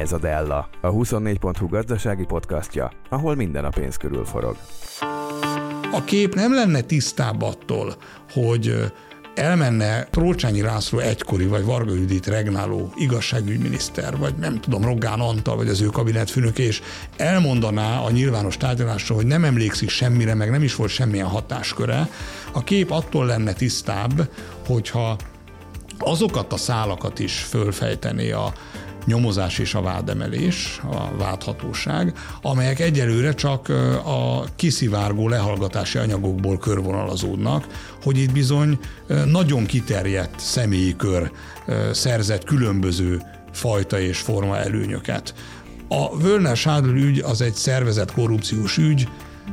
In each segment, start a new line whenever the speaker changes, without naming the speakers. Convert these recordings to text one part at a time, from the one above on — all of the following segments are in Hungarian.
Ez a Della, a 24.hu gazdasági podcastja, ahol minden a pénz körül forog.
A kép nem lenne tisztább attól, hogy elmenne Trócsányi László egykori, vagy Varga Judit regnáló igazságügyminiszter, vagy nem tudom, Rogán Antal, vagy az ő kabinetfőnök, és elmondaná a nyilvános tárgyalásra, hogy nem emlékszik semmire, meg nem is volt semmilyen hatásköre, a kép attól lenne tisztább, hogyha azokat a szálakat is fölfejteni a nyomozás és a vádemelés, a vádhatóság, amelyek egyelőre csak a kiszivárgó lehallgatási anyagokból körvonalazódnak, hogy itt bizony nagyon kiterjedt személyi kör szerzett különböző fajta és forma előnyöket. A Wörner Schadl ügy az egy szervezett korrupciós ügy,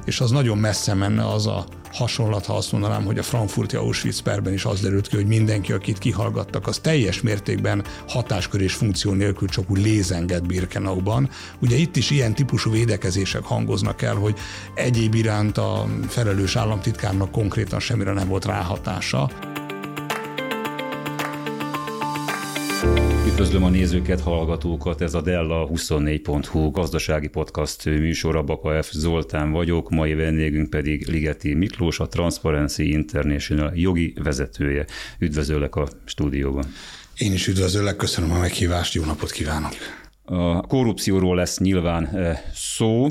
és az nagyon messze menne az a hasonlat, ha azt mondanám, hogy a frankfurti Auschwitz perben is az derült ki, hogy mindenki, akit kihallgattak, az teljes mértékben hatáskör és funkció nélkül csak úgy lézengett Birkenauban. Ugye itt is ilyen típusú védekezések hangoznak el, hogy egyéb iránt a felelős államtitkárnak konkrétan semmire nem volt ráhatása.
Üdvözlöm a nézőket, hallgatókat, ez a Della 24.hu gazdasági podcast műsora, Baka F. Zoltán vagyok, mai vendégünk pedig Ligeti Miklós, a Transparency International jogi vezetője. Üdvözöllek a stúdióban.
Én is üdvözöllek, köszönöm a meghívást, jó napot kívánok!
A korrupcióról lesz nyilván eh, szó.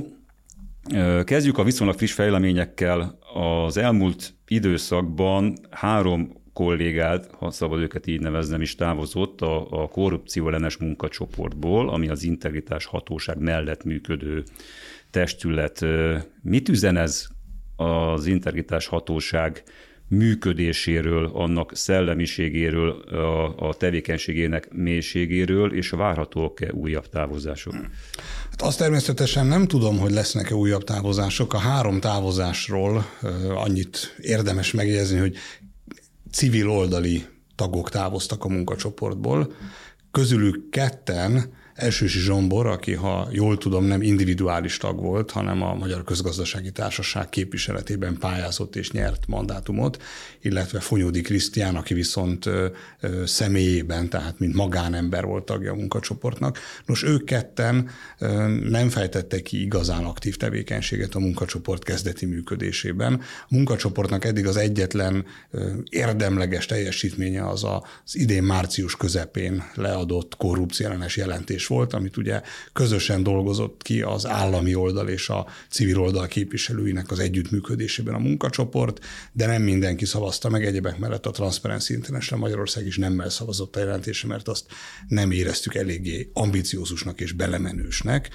Eh, kezdjük a viszonylag friss fejleményekkel. Az elmúlt időszakban három kollégát, ha szabad őket így neveznem, is távozott a, a korrupció ellenes munkacsoportból, ami az integritás hatóság mellett működő testület. Mit üzen ez az integritás hatóság működéséről, annak szellemiségéről, a, a tevékenységének mélységéről, és várhatók-e újabb távozások?
Hát azt természetesen nem tudom, hogy lesznek-e újabb távozások. A három távozásról annyit érdemes megjegyezni, hogy civil oldali tagok távoztak a munkacsoportból, közülük ketten Elsősi Zsombor, aki, ha jól tudom, nem individuális tag volt, hanem a Magyar Közgazdasági Társaság képviseletében pályázott és nyert mandátumot, illetve Fonyódi Krisztián, aki viszont személyében, tehát mint magánember volt tagja a munkacsoportnak. Nos, ők ketten nem fejtettek ki igazán aktív tevékenységet a munkacsoport kezdeti működésében. A munkacsoportnak eddig az egyetlen érdemleges teljesítménye az az idén március közepén leadott korrupciálenes jelentés volt, amit ugye közösen dolgozott ki az állami oldal és a civil oldal képviselőinek az együttműködésében a munkacsoport, de nem mindenki szavazta meg, egyebek mellett a Transparency International Magyarország is nemmel szavazott a jelentése, mert azt nem éreztük eléggé ambiciózusnak és belemenősnek.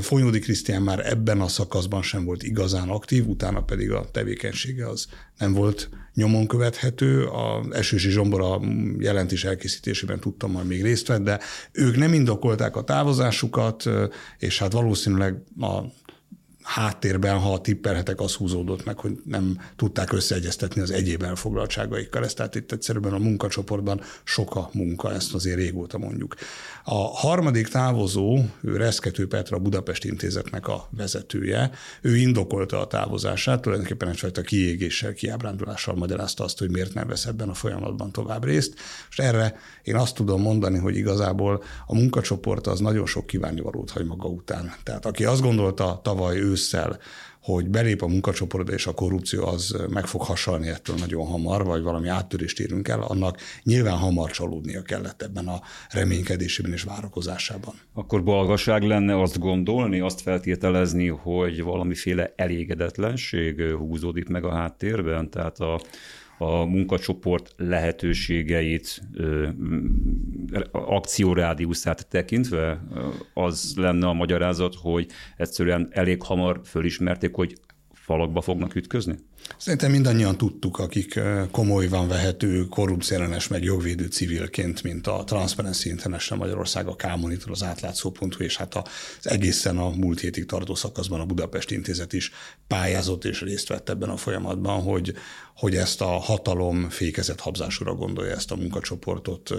Fonyódi Krisztián már ebben a szakaszban sem volt igazán aktív, utána pedig a tevékenysége az nem volt nyomon követhető. A Esősi Zsombor jelentés elkészítésében tudtam majd még részt vett, de ők nem indokolták a távozásukat, és hát valószínűleg a háttérben, ha tippelhetek, az húzódott meg, hogy nem tudták összeegyeztetni az egyéb elfoglaltságaikkal. Ez tehát itt egyszerűen a munkacsoportban sok a munka, ezt azért régóta mondjuk. A harmadik távozó, ő Reszkető Petra, a Budapest Intézetnek a vezetője, ő indokolta a távozását, tulajdonképpen egyfajta kiégéssel, kiábrándulással magyarázta azt, hogy miért nem vesz ebben a folyamatban tovább részt. És erre én azt tudom mondani, hogy igazából a munkacsoport az nagyon sok kívánivalót hagy maga után. Tehát aki azt gondolta tavaly ősszel, hogy belép a munkacsoportba, és a korrupció az meg fog hasalni ettől nagyon hamar, vagy valami áttörést érünk el, annak nyilván hamar csalódnia kellett ebben a reménykedésében és várakozásában.
Akkor balgaság lenne azt gondolni, azt feltételezni, hogy valamiféle elégedetlenség húzódik meg a háttérben, tehát a a munkacsoport lehetőségeit, akciórádiuszát tekintve, az lenne a magyarázat, hogy egyszerűen elég hamar fölismerték, hogy falakba fognak ütközni?
Szerintem mindannyian tudtuk, akik komolyban vehető korrupciellenes meg jogvédő civilként, mint a Transparency International Magyarország, a K-Monitor, az átlátszó.hu, és hát az egészen a múlt hétig tartó szakaszban a Budapest Intézet is pályázott és részt vett ebben a folyamatban, hogy, hogy ezt a hatalom fékezett habzásúra gondolja ezt a munkacsoportot.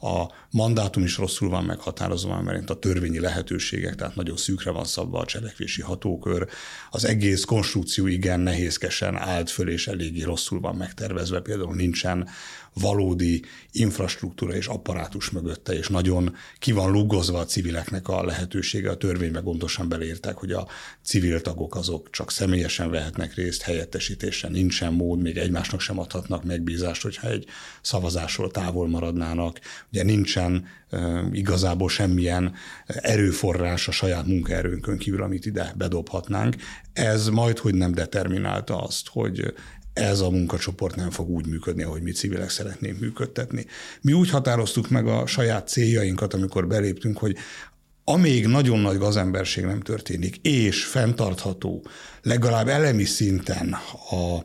A mandátum is rosszul van meghatározva, mert a törvényi lehetőségek, tehát nagyon szűkre van szabva a cselekvési hatókör. Az egész konstrukció igen nehézkesen állt föl, és eléggé rosszul van megtervezve. Például nincsen valódi infrastruktúra és apparátus mögötte, és nagyon ki van lugozva a civileknek a lehetősége. A törvénybe gondosan beleírták, hogy a civil tagok azok csak személyesen vehetnek részt, helyettesítésen nincsen mód, még egymásnak sem adhatnak megbízást, hogyha egy szavazásról távol maradnának. Ugye nincsen igazából semmilyen erőforrás a saját munkaerőnkön kívül, amit ide bedobhatnánk. Ez majd, hogy nem determinálta azt, hogy ez a munkacsoport nem fog úgy működni, ahogy mi civilek szeretnénk működtetni. Mi úgy határoztuk meg a saját céljainkat, amikor beléptünk, hogy amíg nagyon nagy gazemberség nem történik, és fenntartható, legalább elemi szinten a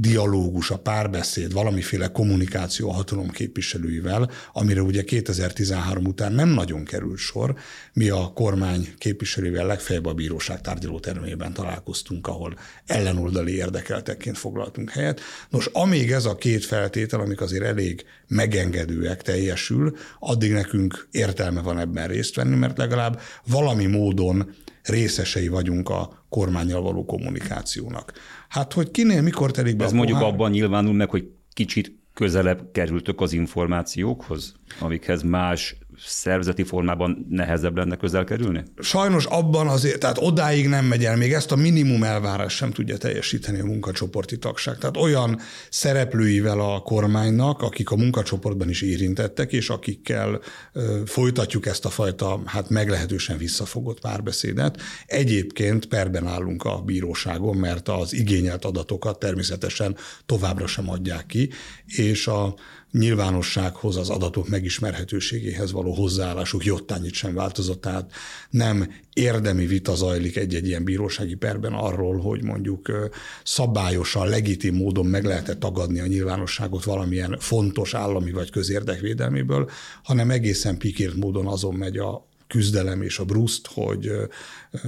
dialógus, a párbeszéd, valamiféle kommunikáció a hatalom képviselőivel, amire ugye 2013 után nem nagyon került sor. Mi a kormány képviselőivel legfeljebb a bíróság tárgyalótermében találkoztunk, ahol ellenoldali érdekeltekként foglaltunk helyet. Nos, amíg ez a két feltétel, amik azért elég megengedőek teljesül, addig nekünk értelme van ebben részt venni, mert legalább valami módon részesei vagyunk a kormányjal való kommunikációnak. Hát, hogy kinél mikor telik be
Ez mondjuk abban nyilvánul meg, hogy kicsit közelebb kerültök az információkhoz, amikhez más szervezeti formában nehezebb lenne közel kerülni?
Sajnos abban azért, tehát odáig nem megy el, még ezt a minimum elvárás sem tudja teljesíteni a munkacsoporti tagság. Tehát olyan szereplőivel a kormánynak, akik a munkacsoportban is érintettek, és akikkel folytatjuk ezt a fajta, hát meglehetősen visszafogott párbeszédet. Egyébként perben állunk a bíróságon, mert az igényelt adatokat természetesen továbbra sem adják ki, és a nyilvánossághoz, az adatok megismerhetőségéhez való hozzáállásuk jottányit sem változott, tehát nem érdemi vita zajlik egy-egy ilyen bírósági perben arról, hogy mondjuk szabályosan, legitim módon meg lehet tagadni a nyilvánosságot valamilyen fontos állami vagy közérdek védelméből, hanem egészen pikírt módon azon megy a küzdelem és a bruszt, hogy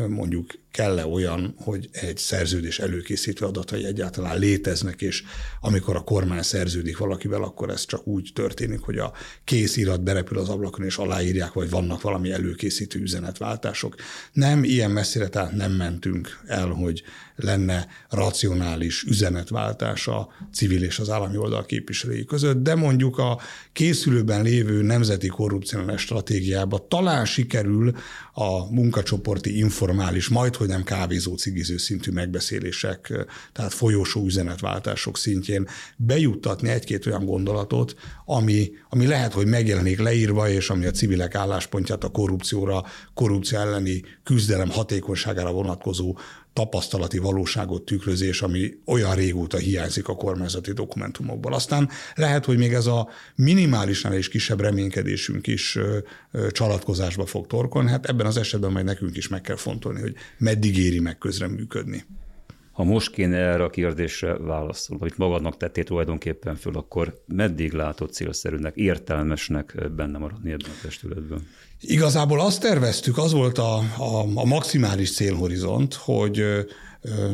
mondjuk kell-e olyan, hogy egy szerződés előkészítő adatai egyáltalán léteznek, és amikor a kormány szerződik valakivel, akkor ez csak úgy történik, hogy a kész irat berepül az ablakon, és aláírják, vagy vannak valami előkészítő üzenetváltások. Nem, ilyen messzire tehát nem mentünk el, hogy lenne racionális üzenetváltás a civil és az állami oldal képviselői között, de mondjuk a készülőben lévő nemzeti korrupciós stratégiába talán sikerül a munkacsoporti informális, majd nem kávézó, cigiző szintű megbeszélések, tehát folyósó üzenetváltások szintjén bejuttatni egy-két olyan gondolatot, ami, ami lehet, hogy megjelenik leírva, és ami a civilek álláspontját a korrupcióra, korrupció elleni küzdelem hatékonyságára vonatkozó tapasztalati valóságot tükrözés, ami olyan régóta hiányzik a kormányzati dokumentumokból. Aztán lehet, hogy még ez a minimálisnál és kisebb reménykedésünk is csalatkozásba fog torkolni, hát ebben az esetben majd nekünk is meg kell fontolni, hogy meddig éri meg közreműködni.
Ha most kéne erre a kérdésre válaszolni, amit magadnak tettél tulajdonképpen föl, akkor meddig látod célszerűnek, értelmesnek benne maradni ebben a testületben?
Igazából azt terveztük, az volt a, a, a maximális célhorizont, hogy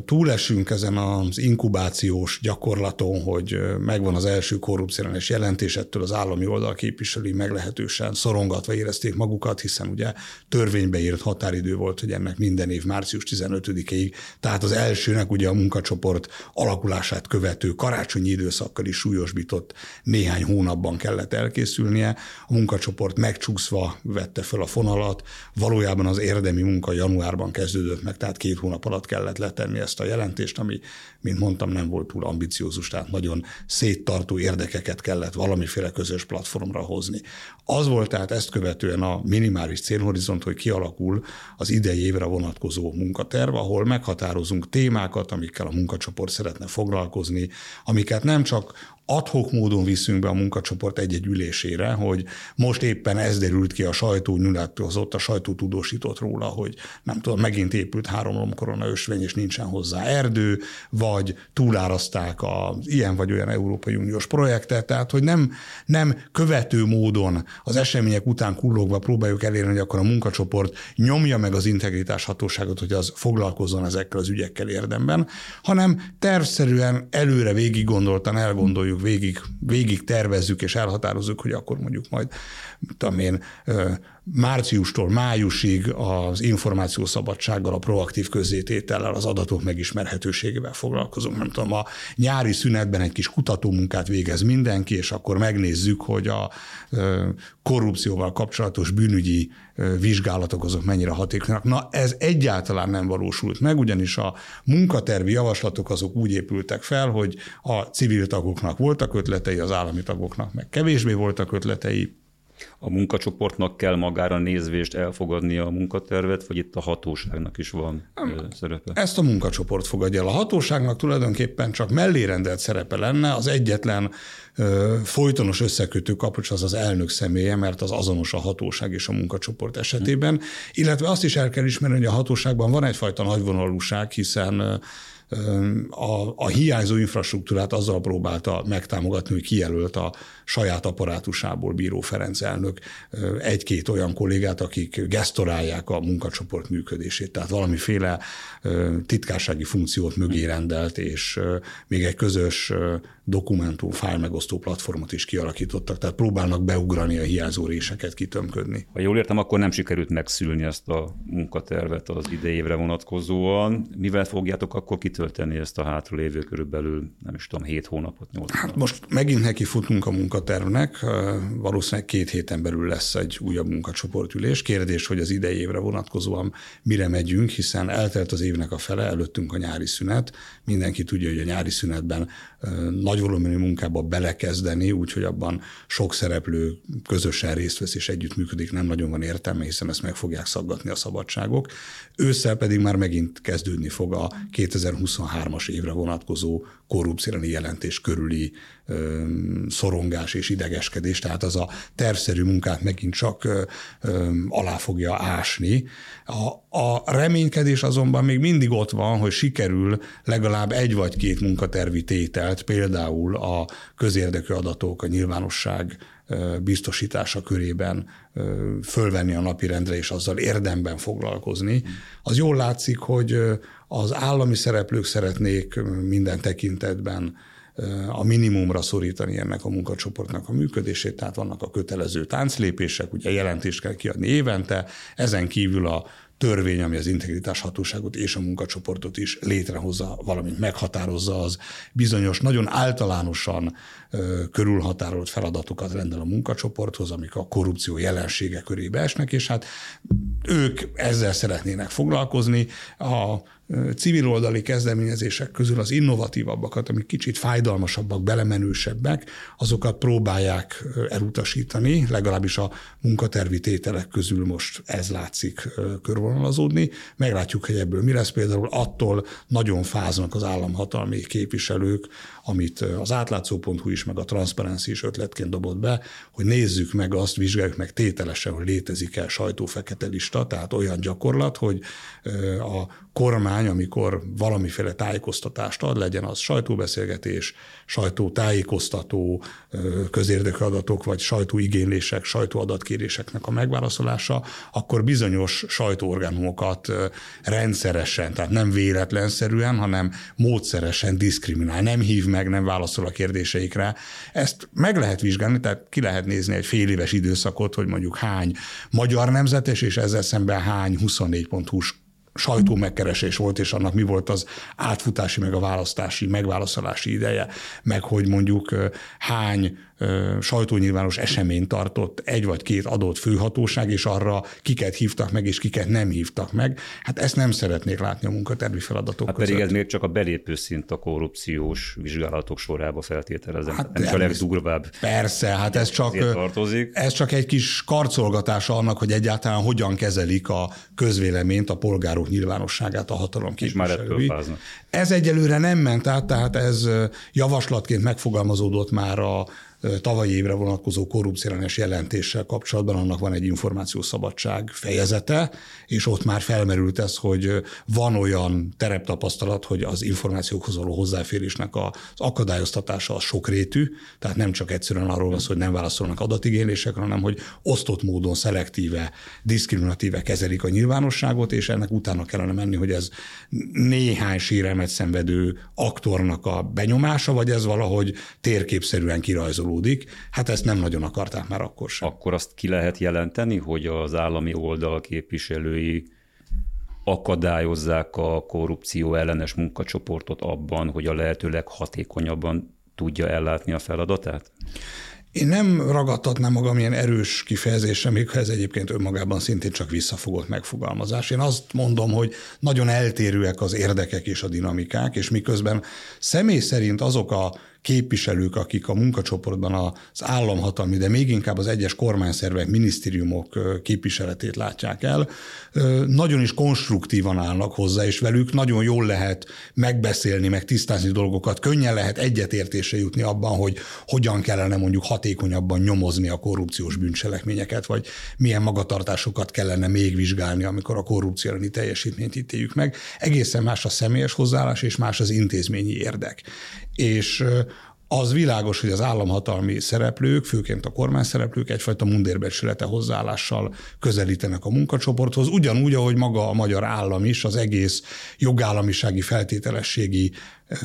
túlesünk ezen az inkubációs gyakorlaton, hogy megvan az első korrupciós jelentés, ettől az állami oldal képviselői meglehetősen szorongatva érezték magukat, hiszen ugye törvénybe írt határidő volt, hogy ennek minden év március 15-ig, tehát az elsőnek ugye a munkacsoport alakulását követő karácsonyi időszakkal is súlyosbított néhány hónapban kellett elkészülnie. A munkacsoport megcsúszva vette fel a fonalat, valójában az érdemi munka januárban kezdődött meg, tehát két hónap alatt kellett tenni ezt a jelentést, ami, mint mondtam, nem volt túl ambiciózus, tehát nagyon széttartó érdekeket kellett valamiféle közös platformra hozni. Az volt tehát ezt követően a minimális célhorizont, hogy kialakul az idei évre vonatkozó munkaterv, ahol meghatározunk témákat, amikkel a munkacsoport szeretne foglalkozni, amiket nem csak adhok módon viszünk be a munkacsoport egy-egy ülésére, hogy most éppen ez derült ki a sajtó nyilatkozott, a sajtó tudósított róla, hogy nem tudom, megint épült három lomkorona ösvény, és nincsen hozzá erdő, vagy túláraszták az ilyen vagy olyan Európai Uniós projektet, tehát hogy nem, nem követő módon az események után kullogva próbáljuk elérni, hogy akkor a munkacsoport nyomja meg az integritás hatóságot, hogy az foglalkozzon ezekkel az ügyekkel érdemben, hanem tervszerűen előre végig gondoltan elgondoljuk, végig, végig tervezzük és elhatározzuk, hogy akkor mondjuk majd, tudom én, márciustól májusig az információszabadsággal, a proaktív közzététellel, az adatok megismerhetőségével foglalkozunk. Nem tudom, a nyári szünetben egy kis kutatómunkát végez mindenki, és akkor megnézzük, hogy a korrupcióval kapcsolatos bűnügyi vizsgálatok azok mennyire hatékonyak. Na ez egyáltalán nem valósult meg, ugyanis a munkatervi javaslatok azok úgy épültek fel, hogy a civil tagoknak voltak ötletei, az állami tagoknak meg kevésbé voltak ötletei,
a munkacsoportnak kell magára nézvést elfogadnia a munkatervet, vagy itt a hatóságnak is van Nem, szerepe?
Ezt a munkacsoport fogadja el. A hatóságnak tulajdonképpen csak mellérendelt szerepe lenne, az egyetlen ö, folytonos összekötő kapocs az az elnök személye, mert az azonos a hatóság és a munkacsoport esetében, illetve azt is el kell ismerni, hogy a hatóságban van egyfajta nagyvonalúság, hiszen a, a hiányzó infrastruktúrát azzal próbálta megtámogatni, hogy kijelölt a saját apparátusából Bíró Ferenc elnök egy-két olyan kollégát, akik gesztorálják a munkacsoport működését. Tehát valamiféle titkársági funkciót mögé rendelt, és még egy közös dokumentum, fájl megosztó platformot is kialakítottak, tehát próbálnak beugrani a hiányzó réseket, kitömködni.
Ha jól értem, akkor nem sikerült megszülni ezt a munkatervet az idejévre vonatkozóan. Mivel fogjátok akkor kitölteni ezt a hátralévő körülbelül, nem is tudom, 7 hónapot, 8
Hát most megint neki futunk a munkatervnek, valószínűleg két héten belül lesz egy újabb munkacsoportülés. Kérdés, hogy az idei évre vonatkozóan mire megyünk, hiszen eltelt az évnek a fele, előttünk a nyári szünet. Mindenki tudja, hogy a nyári szünetben nagy volumenű munkába belekezdeni, úgyhogy abban sok szereplő közösen részt vesz és együttműködik, nem nagyon van értelme, hiszen ezt meg fogják szaggatni a szabadságok. Ősszel pedig már megint kezdődni fog a 2023-as évre vonatkozó korrupciálni jelentés körüli ö, szorongás és idegeskedés, tehát az a tervszerű munkát megint csak ö, alá fogja ásni. A, a reménykedés azonban még mindig ott van, hogy sikerül legalább egy vagy két munkatervi tételt, például a közérdekű adatok, a nyilvánosság biztosítása körében fölvenni a napirendre, és azzal érdemben foglalkozni. Az jól látszik, hogy az állami szereplők szeretnék minden tekintetben a minimumra szorítani ennek a munkacsoportnak a működését, tehát vannak a kötelező tánclépések, ugye jelentést kell kiadni évente, ezen kívül a törvény, ami az integritás hatóságot és a munkacsoportot is létrehozza, valamint meghatározza az bizonyos, nagyon általánosan körülhatárolt feladatokat rendel a munkacsoporthoz, amik a korrupció jelensége körébe esnek, és hát ők ezzel szeretnének foglalkozni. A civil oldali kezdeményezések közül az innovatívabbakat, amik kicsit fájdalmasabbak, belemenősebbek, azokat próbálják elutasítani, legalábbis a munkatervi tételek közül most ez látszik körvonalazódni. Meglátjuk, hogy ebből mi lesz. Például attól nagyon fáznak az államhatalmi képviselők, amit az átlátszó.hu is, meg a Transparency is ötletként dobott be, hogy nézzük meg azt, vizsgáljuk meg tételesen, hogy létezik-e sajtófekete lista, tehát olyan gyakorlat, hogy a kormány, amikor valamiféle tájékoztatást ad, legyen az sajtóbeszélgetés, sajtótájékoztató, közérdekű adatok, vagy sajtóigénylések, sajtóadatkéréseknek a megválaszolása, akkor bizonyos sajtóorganumokat rendszeresen, tehát nem véletlenszerűen, hanem módszeresen diszkriminál, nem hív meg, nem válaszol a kérdéseikre. Ezt meg lehet vizsgálni, tehát ki lehet nézni egy fél éves időszakot, hogy mondjuk hány magyar nemzetes, és ezzel szemben hány 24.hu-s sajtó megkeresés volt, és annak mi volt az átfutási, meg a választási, megválaszolási ideje, meg hogy mondjuk hány sajtónyilvános eseményt tartott egy vagy két adott főhatóság, és arra kiket hívtak meg, és kiket nem hívtak meg. Hát ezt nem szeretnék látni a munkatervi feladatok
hát
között.
pedig ez még csak a belépő szint a korrupciós vizsgálatok sorába feltételezem. Hát nem is a legdurvább.
Persze, hát ez csak, tartozik. ez csak egy kis karcolgatása annak, hogy egyáltalán hogyan kezelik a közvéleményt, a polgárok nyilvánosságát a hatalom képviselői. Ez egyelőre nem ment át, tehát ez javaslatként megfogalmazódott már a tavalyi évre vonatkozó korrupciállenes jelentéssel kapcsolatban annak van egy információszabadság fejezete, és ott már felmerült ez, hogy van olyan tereptapasztalat, hogy az információkhoz való hozzáférésnek az akadályoztatása az sokrétű, tehát nem csak egyszerűen arról van hogy nem válaszolnak adatigénylésekre, hanem hogy osztott módon szelektíve, diszkriminatíve kezelik a nyilvánosságot, és ennek utána kellene menni, hogy ez néhány sérelmet szenvedő aktornak a benyomása, vagy ez valahogy térképszerűen kirajzol rajzolódik. Hát ezt nem nagyon akarták már akkor sem.
Akkor azt ki lehet jelenteni, hogy az állami oldal képviselői akadályozzák a korrupció ellenes munkacsoportot abban, hogy a lehető leghatékonyabban tudja ellátni a feladatát?
Én nem ragadtatnám magam ilyen erős kifejezésre, még ha ez egyébként önmagában szintén csak visszafogott megfogalmazás. Én azt mondom, hogy nagyon eltérőek az érdekek és a dinamikák, és miközben személy szerint azok a képviselők, akik a munkacsoportban az államhatalmi, de még inkább az egyes kormányszervek, minisztériumok képviseletét látják el, nagyon is konstruktívan állnak hozzá, és velük nagyon jól lehet megbeszélni, meg tisztázni dolgokat, könnyen lehet egyetértésre jutni abban, hogy hogyan kellene mondjuk hatékonyabban nyomozni a korrupciós bűncselekményeket, vagy milyen magatartásokat kellene még vizsgálni, amikor a korrupcióni teljesítményt ítéljük meg. Egészen más a személyes hozzáállás, és más az intézményi érdek. És az világos, hogy az államhatalmi szereplők, főként a kormány szereplők egyfajta mundérbecsülete hozzáállással közelítenek a munkacsoporthoz, ugyanúgy, ahogy maga a magyar állam is az egész jogállamisági feltételességi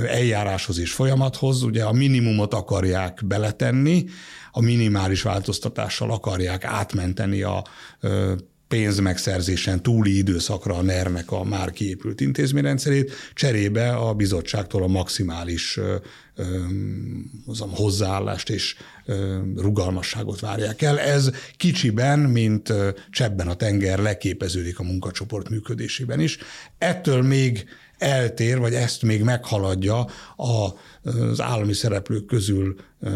eljáráshoz és folyamathoz, ugye a minimumot akarják beletenni, a minimális változtatással akarják átmenteni a pénzmegszerzésen túli időszakra a NER-nek a már kiépült intézményrendszerét, cserébe a bizottságtól a maximális azon, hozzáállást és rugalmasságot várják el. Ez kicsiben, mint csebben a tenger leképeződik a munkacsoport működésében is. Ettől még eltér, vagy ezt még meghaladja az állami szereplők közül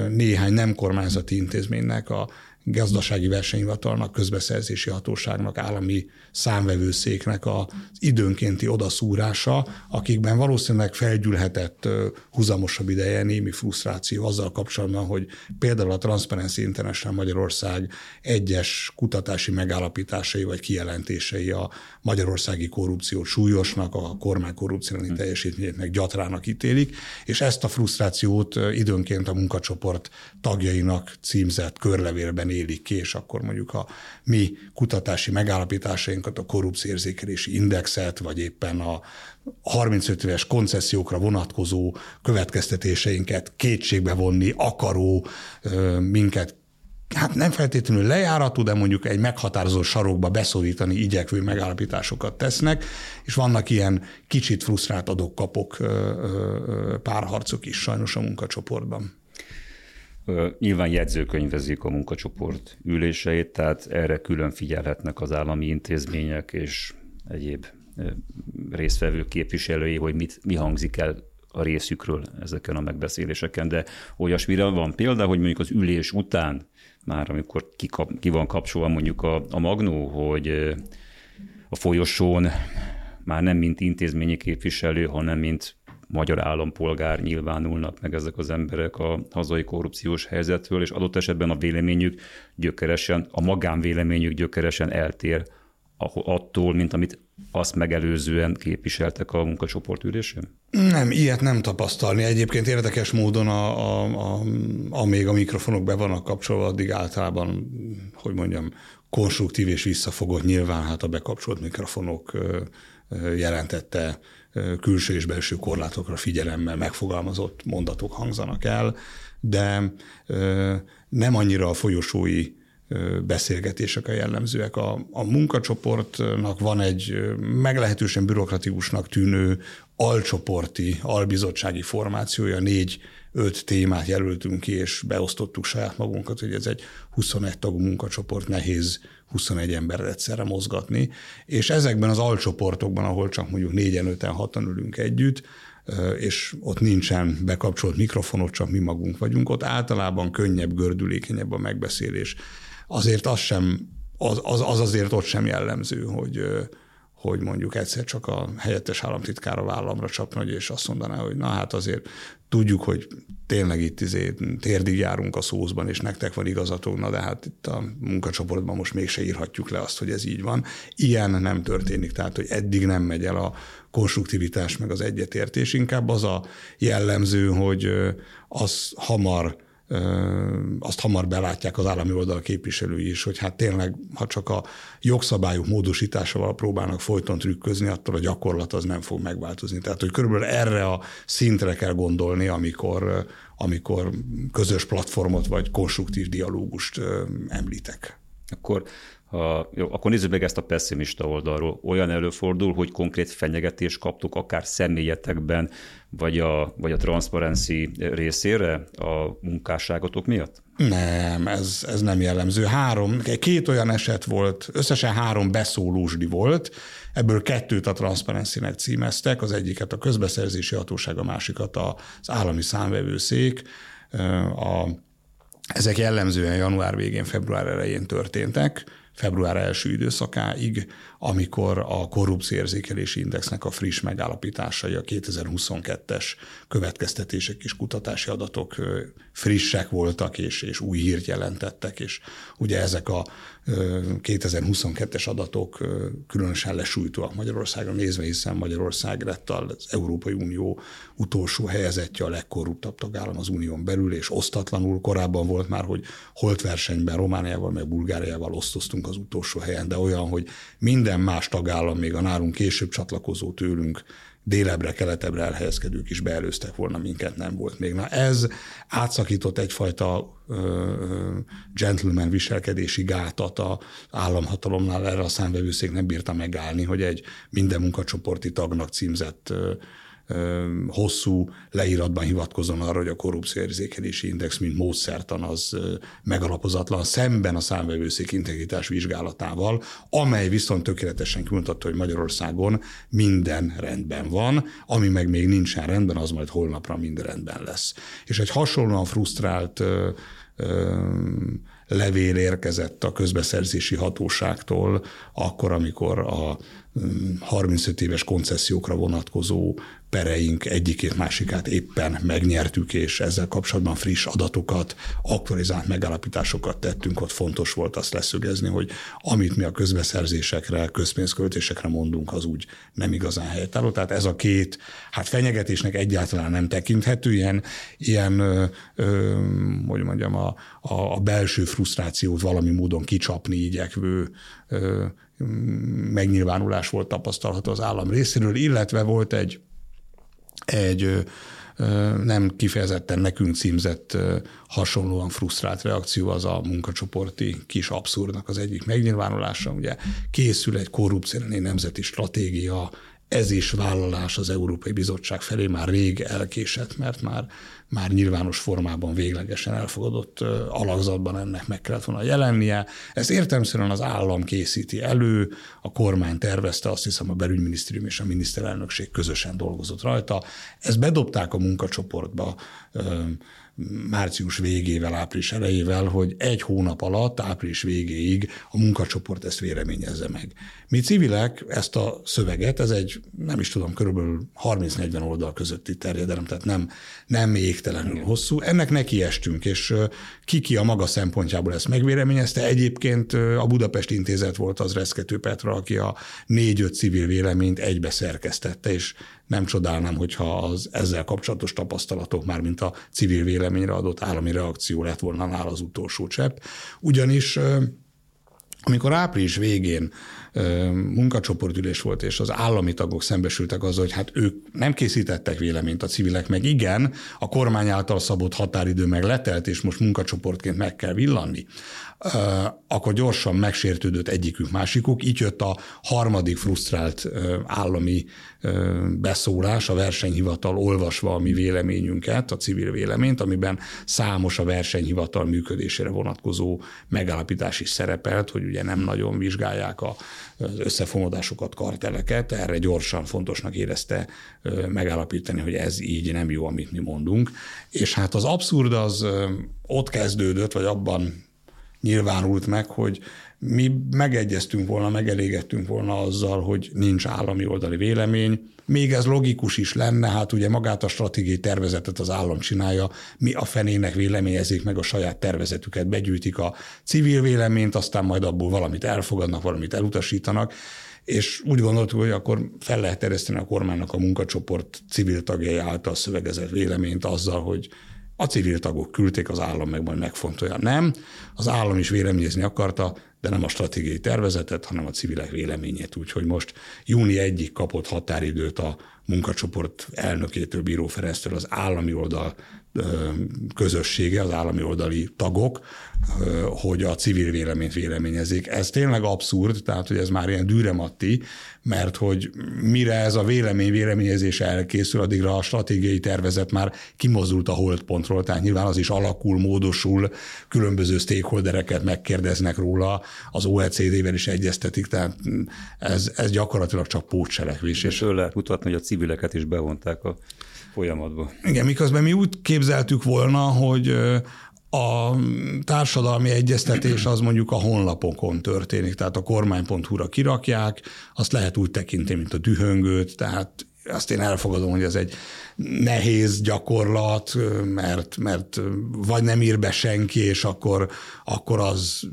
néhány nem kormányzati intézménynek a gazdasági versenyhivatalnak, közbeszerzési hatóságnak, állami számvevőszéknek az időnkénti odaszúrása, akikben valószínűleg felgyűlhetett húzamosabb ideje némi frusztráció azzal kapcsolatban, hogy például a Transparency International Magyarország egyes kutatási megállapításai vagy kijelentései a magyarországi korrupció súlyosnak, a kormány korrupcióni teljesítményét meg gyatrának ítélik, és ezt a frusztrációt időnként a munkacsoport tagjainak címzett körlevélben élik ki, és akkor mondjuk a mi kutatási megállapításainkat, a korrupcióérzékelési indexet, vagy éppen a 35 éves koncesziókra vonatkozó következtetéseinket kétségbe vonni akaró, minket hát nem feltétlenül lejáratú, de mondjuk egy meghatározó sarokba beszorítani igyekvő megállapításokat tesznek, és vannak ilyen kicsit frusztrált adok-kapok párharcok is sajnos a munkacsoportban.
Nyilván jegyzőkönyvezik a munkacsoport üléseit, tehát erre külön figyelhetnek az állami intézmények és egyéb résztvevő képviselői, hogy mit, mi hangzik el a részükről ezeken a megbeszéléseken, de olyasmire van példa, hogy mondjuk az ülés után, már amikor ki, kap, ki van kapcsolva mondjuk a, a magnó, hogy a folyosón már nem mint intézményi képviselő, hanem mint magyar állampolgár nyilvánulnak meg ezek az emberek a hazai korrupciós helyzetről, és adott esetben a véleményük gyökeresen, a magánvéleményük gyökeresen eltér attól, mint amit azt megelőzően képviseltek a munkacsoport ülésén?
Nem, ilyet nem tapasztalni. Egyébként érdekes módon, a, a, a, amíg a mikrofonok be vannak kapcsolva, addig általában, hogy mondjam, konstruktív és visszafogott nyilván hát a bekapcsolt mikrofonok jelentette külső és belső korlátokra figyelemmel megfogalmazott mondatok hangzanak el, de nem annyira a folyosói beszélgetések a jellemzőek. A, a munkacsoportnak van egy meglehetősen bürokratikusnak tűnő alcsoporti, albizottsági formációja, négy öt témát jelöltünk ki, és beosztottuk saját magunkat, hogy ez egy 21 tagú munkacsoport, nehéz 21 emberre egyszerre mozgatni, és ezekben az alcsoportokban, ahol csak mondjuk négyen, öten, hatan ülünk együtt, és ott nincsen bekapcsolt mikrofonot, csak mi magunk vagyunk, ott általában könnyebb, gördülékenyebb a megbeszélés. Azért az sem, az, az, az azért ott sem jellemző, hogy, hogy mondjuk egyszer csak a helyettes államtitkár a vállamra csapna, és azt mondaná, hogy na hát azért tudjuk, hogy tényleg itt izé, térdig járunk a szózban, és nektek van igazatok, na de hát itt a munkacsoportban most mégse írhatjuk le azt, hogy ez így van. Ilyen nem történik, tehát hogy eddig nem megy el a konstruktivitás meg az egyetértés, inkább az a jellemző, hogy az hamar azt hamar belátják az állami oldal képviselői is, hogy hát tényleg, ha csak a jogszabályok módosításával próbálnak folyton trükközni, attól a gyakorlat az nem fog megváltozni. Tehát, hogy körülbelül erre a szintre kell gondolni, amikor, amikor közös platformot vagy konstruktív dialógust említek.
Akkor ha, jó, akkor nézzük meg ezt a pessimista oldalról. Olyan előfordul, hogy konkrét fenyegetést kaptuk akár személyetekben, vagy a, vagy a transzparency részére a munkásságotok miatt?
Nem, ez, ez nem jellemző. Három, két olyan eset volt, összesen három beszólósdi volt, ebből kettőt a Transparency-nek címeztek, az egyiket a közbeszerzési hatóság, a másikat az állami számvevőszék. A, ezek jellemzően január végén, február elején történtek február első időszakáig, amikor a korrupcióérzékelési indexnek a friss megállapításai, a 2022-es következtetések és kutatási adatok frissek voltak, és, és új hírt jelentettek, és ugye ezek a 2022-es adatok különösen lesújtóak Magyarországra nézve, hiszen Magyarország lett az Európai Unió utolsó helyezettje, a legkorruptabb tagállam az unión belül, és osztatlanul korábban volt már, hogy holt versenyben Romániával, meg Bulgáriával osztoztunk az utolsó helyen, de olyan, hogy minden más tagállam, még a nálunk később csatlakozó tőlünk délebre, keletebbre elhelyezkedők is beelőztek volna minket, nem volt még. Na ez átszakított egyfajta gentleman viselkedési gátat a államhatalomnál, erre a számvevőszék nem bírta megállni, hogy egy minden munkacsoporti tagnak címzett hosszú leíratban hivatkozom arra, hogy a korrupcióérzékelési index, mint módszertan az megalapozatlan szemben a számvevőszék integritás vizsgálatával, amely viszont tökéletesen kimutatta, hogy Magyarországon minden rendben van, ami meg még nincsen rendben, az majd holnapra minden rendben lesz. És egy hasonlóan frusztrált levél érkezett a közbeszerzési hatóságtól, akkor, amikor a 35 éves koncesziókra vonatkozó pereink egyikét, másikát éppen megnyertük, és ezzel kapcsolatban friss adatokat, aktualizált megállapításokat tettünk, ott fontos volt azt leszögezni, hogy amit mi a közbeszerzésekre, közpénzköltésekre mondunk, az úgy nem igazán helytálló. Tehát ez a két, hát fenyegetésnek egyáltalán nem tekinthető, ilyen, ilyen ö, ö, hogy mondjam, a, a, a belső frusztrációt valami módon kicsapni igyekvő ö, megnyilvánulás volt tapasztalható az állam részéről, illetve volt egy egy nem kifejezetten nekünk címzett hasonlóan frusztrált reakció az a munkacsoporti kis abszurdnak az egyik megnyilvánulása. Ugye készül egy korrupciálni nemzeti stratégia, ez is vállalás az Európai Bizottság felé már rég elkésett, mert már már nyilvános formában véglegesen elfogadott alakzatban ennek meg kellett volna jelennie. Ezt értelmszerűen az állam készíti elő, a kormány tervezte, azt hiszem a belügyminisztérium és a miniszterelnökség közösen dolgozott rajta. Ezt bedobták a munkacsoportba március végével, április elejével, hogy egy hónap alatt, április végéig a munkacsoport ezt véleményezze meg. Mi civilek ezt a szöveget, ez egy, nem is tudom, körülbelül 30-40 oldal közötti terjedelem, tehát nem, nem égtelenül hosszú. Ennek nekiestünk, és kiki a maga szempontjából ezt megvéleményezte. Egyébként a Budapest Intézet volt az Reszkető Petra, aki a négy-öt civil véleményt egybe szerkesztette, és nem csodálnám, hogyha az ezzel kapcsolatos tapasztalatok már, mint a civil véleményre adott állami reakció lett volna nála az utolsó csepp. Ugyanis amikor április végén munkacsoportülés volt, és az állami tagok szembesültek azzal, hogy hát ők nem készítettek véleményt, a civilek meg igen, a kormány által szabott határidő meg letelt, és most munkacsoportként meg kell villanni, akkor gyorsan megsértődött egyikük másikuk. Így jött a harmadik frusztrált állami beszólás, a versenyhivatal olvasva a mi véleményünket, a civil véleményt, amiben számos a versenyhivatal működésére vonatkozó megállapítás is szerepelt, hogy ugye nem nagyon vizsgálják az összefonódásokat, karteleket, erre gyorsan fontosnak érezte megállapítani, hogy ez így nem jó, amit mi mondunk. És hát az abszurd az ott kezdődött, vagy abban nyilvánult meg, hogy mi megegyeztünk volna, megelégettünk volna azzal, hogy nincs állami oldali vélemény, még ez logikus is lenne, hát ugye magát a stratégiai tervezetet az állam csinálja, mi a fenének véleményezik meg a saját tervezetüket, begyűjtik a civil véleményt, aztán majd abból valamit elfogadnak, valamit elutasítanak, és úgy gondoltuk, hogy akkor fel lehet terjeszteni a kormánynak a munkacsoport civil tagjai által szövegezett véleményt azzal, hogy A civil tagok küldték, az állam meg majd megfontolja. Nem, az állam is véleményezni akarta, de nem a stratégiai tervezetet, hanem a civilek véleményét. Úgyhogy most júni egyik kapott határidőt a munkacsoport elnökétől, Bíró Ferenctől az állami oldal közössége, az állami oldali tagok, hogy a civil véleményt véleményezik. Ez tényleg abszurd, tehát hogy ez már ilyen dűrematti, mert hogy mire ez a vélemény véleményezés elkészül, addigra a stratégiai tervezet már kimozdult a holdpontról, tehát nyilván az is alakul, módosul, különböző stakeholdereket megkérdeznek róla, az OECD-vel is egyeztetik, tehát ez, ez gyakorlatilag csak pótselekvés.
És föl lehet mutatni, hogy a civileket is bevonták a folyamatba.
Igen, miközben mi úgy képzeltük volna, hogy a társadalmi egyeztetés az mondjuk a honlapokon történik, tehát a kormány.hu-ra kirakják, azt lehet úgy tekinteni, mint a dühöngőt, tehát azt én elfogadom, hogy ez egy nehéz gyakorlat, mert, mert vagy nem ír be senki, és akkor, akkor az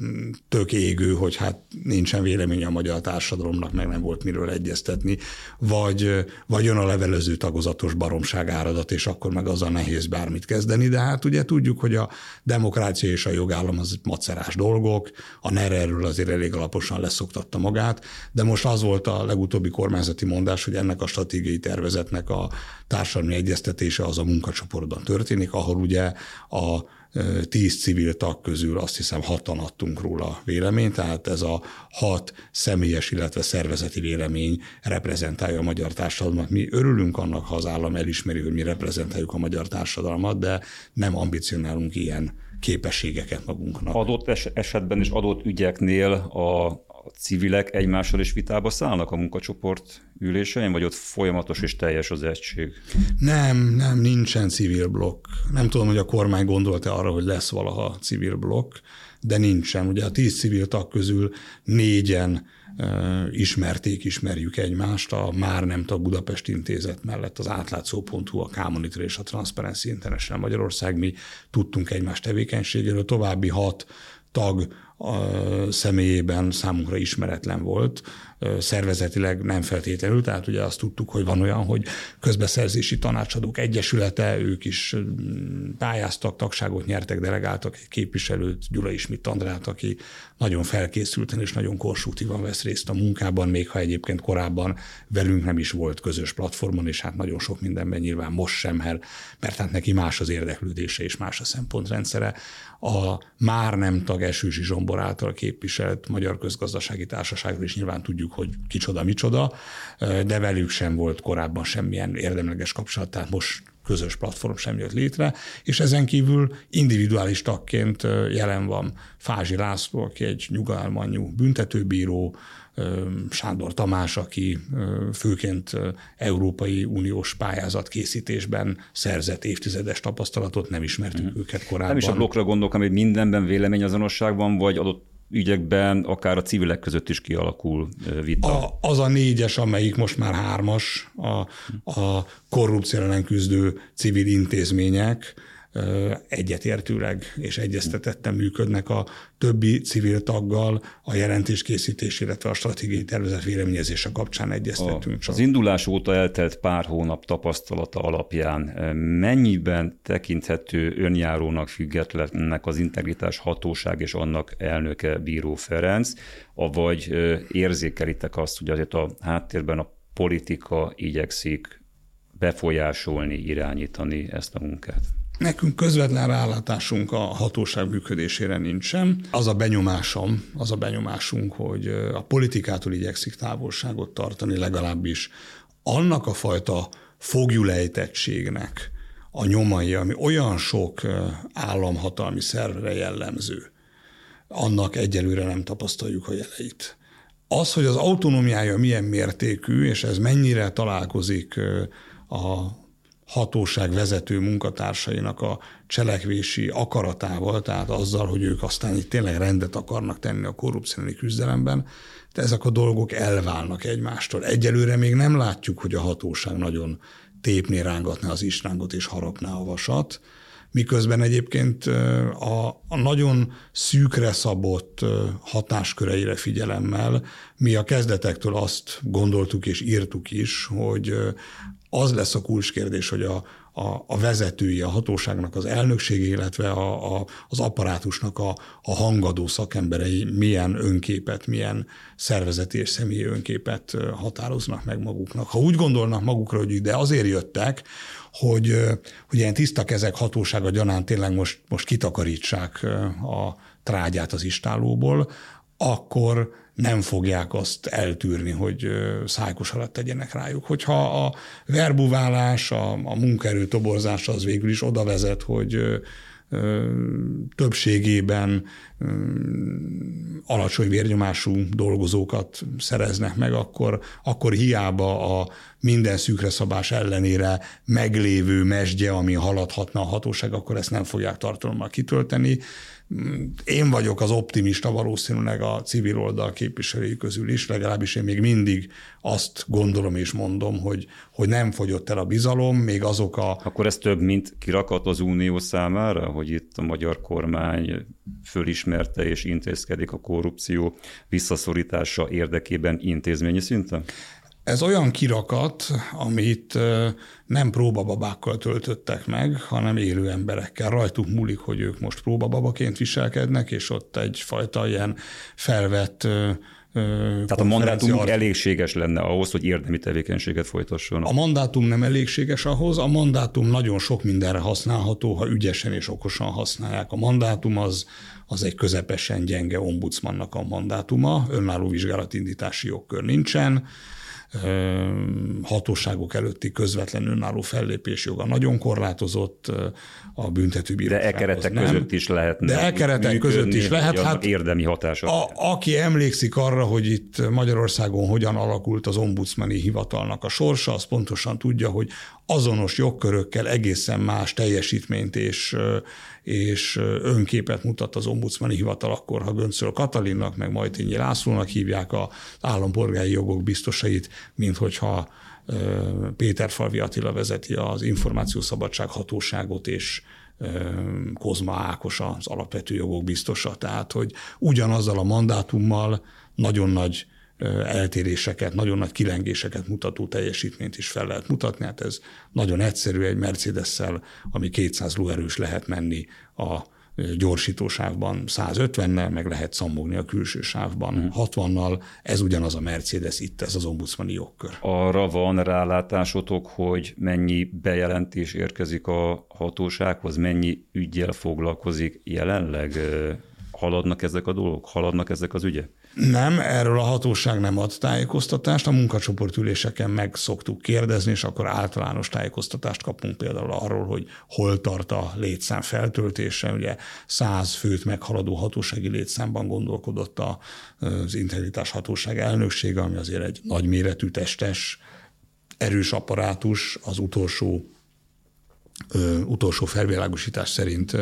tök égő, hogy hát nincsen véleménye a magyar társadalomnak, meg nem volt miről egyeztetni, vagy, vagy jön a levelező tagozatos baromság áradat, és akkor meg azzal nehéz bármit kezdeni, de hát ugye tudjuk, hogy a demokrácia és a jogállam az macerás dolgok, a NER erről azért elég alaposan leszoktatta magát, de most az volt a legutóbbi kormányzati mondás, hogy ennek a stratégiai tervezetnek a társadalmi egyeztetése az a munkacsoportban történik, ahol ugye a tíz civil tag közül azt hiszem hatan adtunk róla véleményt, tehát ez a hat személyes, illetve szervezeti vélemény reprezentálja a magyar társadalmat. Mi örülünk annak, ha az állam elismeri, hogy mi reprezentáljuk a magyar társadalmat, de nem ambicionálunk ilyen képességeket magunknak.
Adott esetben és adott ügyeknél a, a civilek egymással is vitába szállnak a munkacsoport ülésein, vagy ott folyamatos és teljes az egység?
Nem, nem, nincsen civil blokk. Nem tudom, hogy a kormány gondolta arra, hogy lesz valaha civil blokk, de nincsen. Ugye a tíz civil tag közül négyen ismerték, ismerjük egymást, a már nem tag Budapest Intézet mellett az átlátszó.hu, a K-Monitor és a Transparency International Magyarország, mi tudtunk egymás tevékenységéről, további hat tag a személyében számunkra ismeretlen volt, szervezetileg nem feltétlenül, tehát ugye azt tudtuk, hogy van olyan, hogy közbeszerzési tanácsadók egyesülete, ők is pályáztak, tagságot nyertek, delegáltak egy képviselőt, Gyula Ismit Andrát, aki nagyon felkészülten és nagyon konstruktívan vesz részt a munkában, még ha egyébként korábban velünk nem is volt közös platformon, és hát nagyon sok mindenben nyilván most sem, mert hát neki más az érdeklődése és más a szempontrendszere. A már nem tag Esősi Zsombor által képviselt Magyar Közgazdasági Társaságról is nyilván tudjuk, hogy kicsoda, micsoda, de velük sem volt korábban semmilyen érdemleges kapcsolat, tehát most közös platform sem jött létre, és ezen kívül individuális tagként jelen van Fázsi László, aki egy nyugalmanyú büntetőbíró, Sándor Tamás, aki főként Európai Uniós pályázat készítésben szerzett évtizedes tapasztalatot, nem ismertük mm. őket korábban. Nem
is a blokkra gondolok, hogy mindenben véleményazonosság van, vagy adott ügyekben akár a civilek között is kialakul vita.
A, az a négyes, amelyik most már hármas, a, a korrupció ellen küzdő civil intézmények, egyetértőleg és egyeztetetten működnek a többi civil taggal a jelentéskészítés, illetve a stratégiai tervezet véleményezése kapcsán egyeztettünk.
A, az indulás óta eltelt pár hónap tapasztalata alapján mennyiben tekinthető önjárónak függetlennek az integritás hatóság és annak elnöke Bíró Ferenc, vagy érzékelitek azt, hogy azért a háttérben a politika igyekszik befolyásolni, irányítani ezt a munkát?
Nekünk közvetlen rálátásunk a hatóság működésére nincsen. Az a benyomásom, az a benyomásunk, hogy a politikától igyekszik távolságot tartani legalábbis annak a fajta fogjulejtettségnek a nyomai, ami olyan sok államhatalmi szervre jellemző, annak egyelőre nem tapasztaljuk a jeleit. Az, hogy az autonómiája milyen mértékű, és ez mennyire találkozik a hatóság vezető munkatársainak a cselekvési akaratával, tehát azzal, hogy ők aztán itt tényleg rendet akarnak tenni a korrupcióni küzdelemben, de ezek a dolgok elválnak egymástól. Egyelőre még nem látjuk, hogy a hatóság nagyon tépné, rángatná az isrángot és harapná a vasat, miközben egyébként a, a nagyon szűkre szabott hatásköreire figyelemmel mi a kezdetektől azt gondoltuk és írtuk is, hogy az lesz a kulcskérdés, hogy a, a, a vezetői, a hatóságnak az elnöksége, illetve a, a, az apparátusnak a, a hangadó szakemberei milyen önképet, milyen szervezeti és személyi önképet határoznak meg maguknak. Ha úgy gondolnak magukra, hogy ide azért jöttek, hogy, hogy ilyen tiszta kezek hatósága gyanán tényleg most, most kitakarítsák a trágyát az istálóból, akkor nem fogják azt eltűrni, hogy szájkos alatt tegyenek rájuk. Hogyha a verbuválás, a, a munkaerő toborzása az végül is oda vezet, hogy többségében alacsony vérnyomású dolgozókat szereznek meg, akkor, akkor hiába a minden szűkre szabás ellenére meglévő mesdje, ami haladhatna a hatóság, akkor ezt nem fogják tartalommal kitölteni. Én vagyok az optimista valószínűleg a civil oldal képviselői közül is, legalábbis én még mindig azt gondolom és mondom, hogy, hogy nem fogyott el a bizalom, még azok a...
Akkor ez több, mint kirakat az Unió számára, hogy itt a magyar kormány fölismerte és intézkedik a korrupció visszaszorítása érdekében intézményi szinten?
Ez olyan kirakat, amit nem próbababákkal töltöttek meg, hanem élő emberekkel. Rajtuk múlik, hogy ők most próbababaként viselkednek, és ott egyfajta ilyen felvett
tehát a mandátum elégséges lenne ahhoz, hogy érdemi tevékenységet folytasson.
A mandátum nem elégséges ahhoz, a mandátum nagyon sok mindenre használható, ha ügyesen és okosan használják. A mandátum az, az egy közepesen gyenge ombudsmannak a mandátuma, önálló vizsgálatindítási jogkör nincsen, hatóságok előtti közvetlen önálló fellépés joga nagyon korlátozott, a büntetőbíróság.
De e keretek nem. között is lehet.
De e keretek között is lehet.
Hát érdemi hatása.
A, aki emlékszik arra, hogy itt Magyarországon hogyan alakult az ombudsmani hivatalnak a sorsa, az pontosan tudja, hogy azonos jogkörökkel egészen más teljesítményt és, és önképet mutat az ombudsmani hivatal akkor, ha Göncöl Katalinnak, meg Majtényi Lászlónak hívják az állampolgári jogok biztosait, mint hogyha Péter Falvi Attila vezeti az információszabadság hatóságot, és Kozma Ákos az alapvető jogok biztosa. Tehát, hogy ugyanazzal a mandátummal nagyon nagy eltéréseket, nagyon nagy kilengéseket mutató teljesítményt is fel lehet mutatni. Hát ez nagyon egyszerű, egy Mercedes-szel, ami 200 lóerős lehet menni a gyorsítósávban 150-nel, meg lehet szammogni a külső sávban 60-nal. Mhm. Ez ugyanaz a Mercedes, itt ez az ombudsmani jogkör.
Arra van rálátásotok, hogy mennyi bejelentés érkezik a hatósághoz, mennyi ügyel foglalkozik jelenleg? Haladnak ezek a dolgok? Haladnak ezek az ügyek?
Nem, erről a hatóság nem ad tájékoztatást, a munkacsoportüléseken meg szoktuk kérdezni, és akkor általános tájékoztatást kapunk például arról, hogy hol tart a létszám feltöltése. Ugye 100 főt meghaladó hatósági létszámban gondolkodott az integritás hatóság elnöksége, ami azért egy nagyméretű testes, erős apparátus, az utolsó utolsó felvilágosítás szerint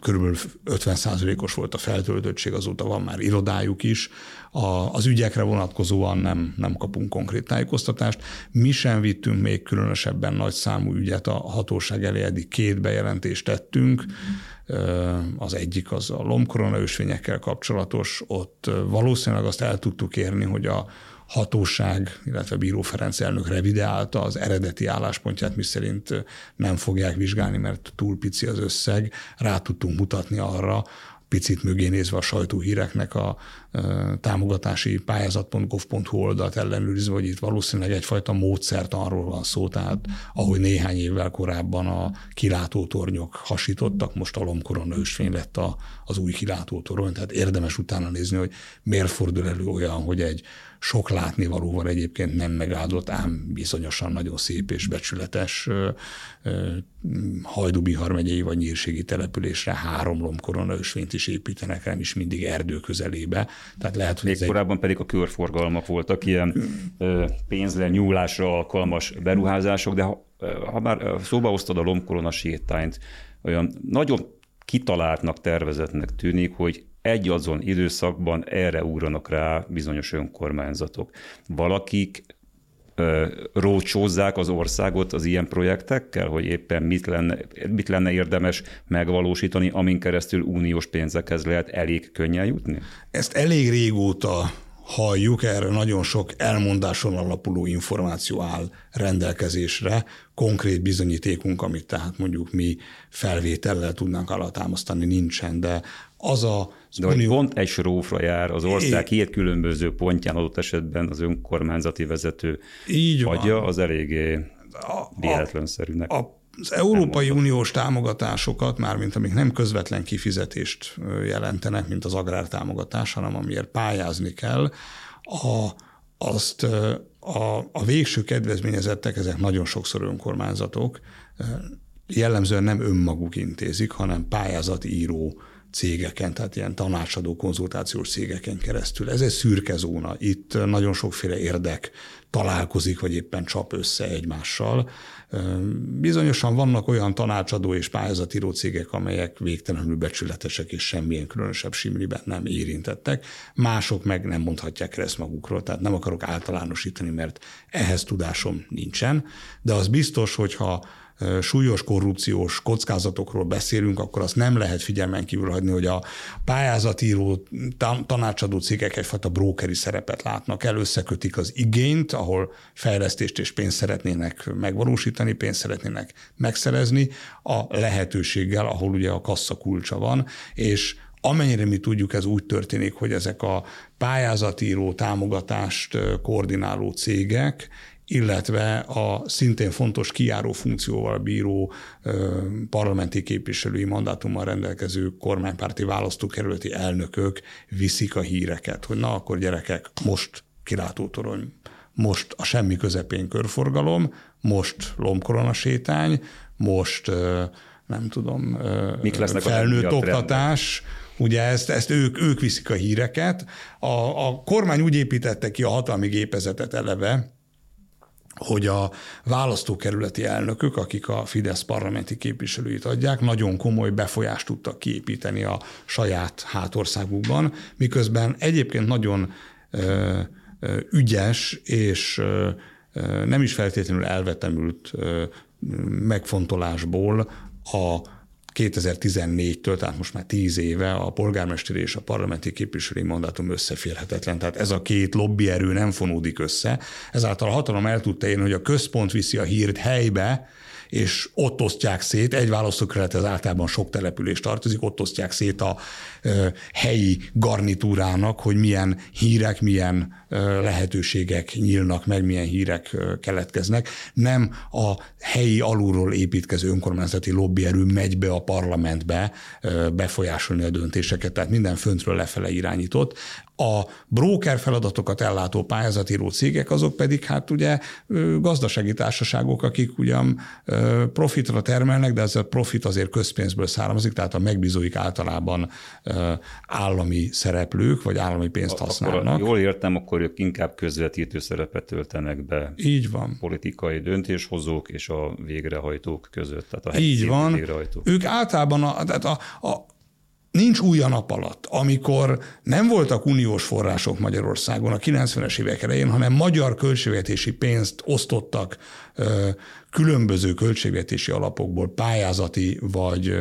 körülbelül 50%-os volt a feltöltöttség, azóta van már irodájuk is. A, az ügyekre vonatkozóan nem, nem kapunk konkrét tájékoztatást. Mi sem vittünk még különösebben nagy számú ügyet a hatóság elé, eddig két bejelentést tettünk. Az egyik az a lombkorona ösvényekkel kapcsolatos, ott valószínűleg azt el tudtuk érni, hogy a, hatóság, illetve Bíró Ferenc elnök revideálta az eredeti álláspontját, miszerint nem fogják vizsgálni, mert túl pici az összeg. Rá tudtunk mutatni arra, picit mögé nézve a sajtóhíreknek a támogatási pályázat.gov.hu oldalt ellenőrizve, hogy itt valószínűleg egyfajta módszert arról van szó, tehát ahogy néhány évvel korábban a kilátótornyok hasítottak, most a lomkorona lett a, az új kilátótorony, tehát érdemes utána nézni, hogy miért fordul elő olyan, hogy egy sok látnivalóval egyébként nem megáldott, ám bizonyosan nagyon szép és becsületes Hajdubihar megyei vagy nyírségi településre három lomkorona ösvényt is építenek, nem is mindig erdő közelébe.
Tehát lehet, hogy Még korábban egy... pedig a körforgalmak voltak ilyen pénzle nyúlásra alkalmas beruházások, de ha, ha már szóba hoztad a lomkorona sétányt, olyan nagyon kitaláltnak, tervezetnek tűnik, hogy egy azon időszakban erre úranak rá bizonyos önkormányzatok. Valakik rócsózzák az országot az ilyen projektekkel, hogy éppen mit lenne, mit lenne érdemes megvalósítani, amin keresztül uniós pénzekhez lehet elég könnyen jutni?
Ezt elég régóta halljuk, erre nagyon sok elmondáson alapuló információ áll rendelkezésre, konkrét bizonyítékunk, amit tehát mondjuk mi felvétellel tudnánk alátámasztani, nincsen, de az a
de hogy pont egy srófra jár az ország két különböző pontján adott esetben az önkormányzati vezető Így adja, az eléggé véletlenszerűnek.
A, az Európai Uniós támogatásokat, mármint amik nem közvetlen kifizetést jelentenek, mint az agrártámogatás, hanem amiért pályázni kell, a, azt a, a végső kedvezményezettek, ezek nagyon sokszor önkormányzatok, jellemzően nem önmaguk intézik, hanem pályázatíró cégeken, tehát ilyen tanácsadó konzultációs cégeken keresztül. Ez egy szürke zóna. Itt nagyon sokféle érdek találkozik, vagy éppen csap össze egymással. Bizonyosan vannak olyan tanácsadó és pályázatíró cégek, amelyek végtelenül becsületesek és semmilyen különösebb simliben nem érintettek, mások meg nem mondhatják ezt magukról, tehát nem akarok általánosítani, mert ehhez tudásom nincsen, de az biztos, hogyha súlyos korrupciós kockázatokról beszélünk, akkor azt nem lehet figyelmen kívül hagyni, hogy a pályázatíró tanácsadó cégek egyfajta brókeri szerepet látnak. El, az igényt, ahol fejlesztést és pénzt szeretnének megvalósítani, pénzt szeretnének megszerezni, a lehetőséggel, ahol ugye a kassa kulcsa van, és Amennyire mi tudjuk, ez úgy történik, hogy ezek a pályázatíró támogatást koordináló cégek illetve a szintén fontos kiáró funkcióval bíró parlamenti képviselői mandátummal rendelkező kormánypárti választókerületi elnökök viszik a híreket, hogy na akkor gyerekek, most kilátótorony, most a semmi közepén körforgalom, most lomkorona sétány, most nem tudom, Mik lesznek felnőtt oktatás, Ugye ezt, ezt ők, ők viszik a híreket. A, a kormány úgy építette ki a hatalmi gépezetet eleve, hogy a választókerületi elnökök, akik a Fidesz parlamenti képviselőit adják, nagyon komoly befolyást tudtak kiépíteni a saját hátországukban, miközben egyébként nagyon ö, ö, ügyes és ö, nem is feltétlenül elvetemült megfontolásból a 2014-től, tehát most már tíz éve a polgármesteri és a parlamenti képviselői mandátum összeférhetetlen. Tehát ez a két lobbyerő nem fonódik össze. Ezáltal a hatalom el tudta érni, hogy a központ viszi a hírt helybe, és ott osztják szét, egy választókerület az általában sok település tartozik, ott osztják szét a helyi garnitúrának, hogy milyen hírek, milyen lehetőségek nyílnak meg, milyen hírek keletkeznek. Nem a helyi alulról építkező önkormányzati lobbyerő megy be a parlamentbe befolyásolni a döntéseket, tehát minden föntről lefele irányított. A broker feladatokat ellátó pályázatíró cégek, azok pedig hát ugye gazdasági társaságok, akik ugyan profitra termelnek, de ez a profit azért közpénzből származik, tehát a megbízóik általában állami szereplők, vagy állami pénzt használnak.
Akkor, jól értem, akkor ők inkább közvetítő szerepet töltenek be.
Így van.
Politikai döntéshozók és a végrehajtók között. Tehát a
Így van.
Végrehajtók.
Ők általában a, tehát a, a, Nincs új a nap alatt, amikor nem voltak uniós források Magyarországon a 90-es évek elején, hanem magyar költségvetési pénzt osztottak különböző költségvetési alapokból pályázati vagy,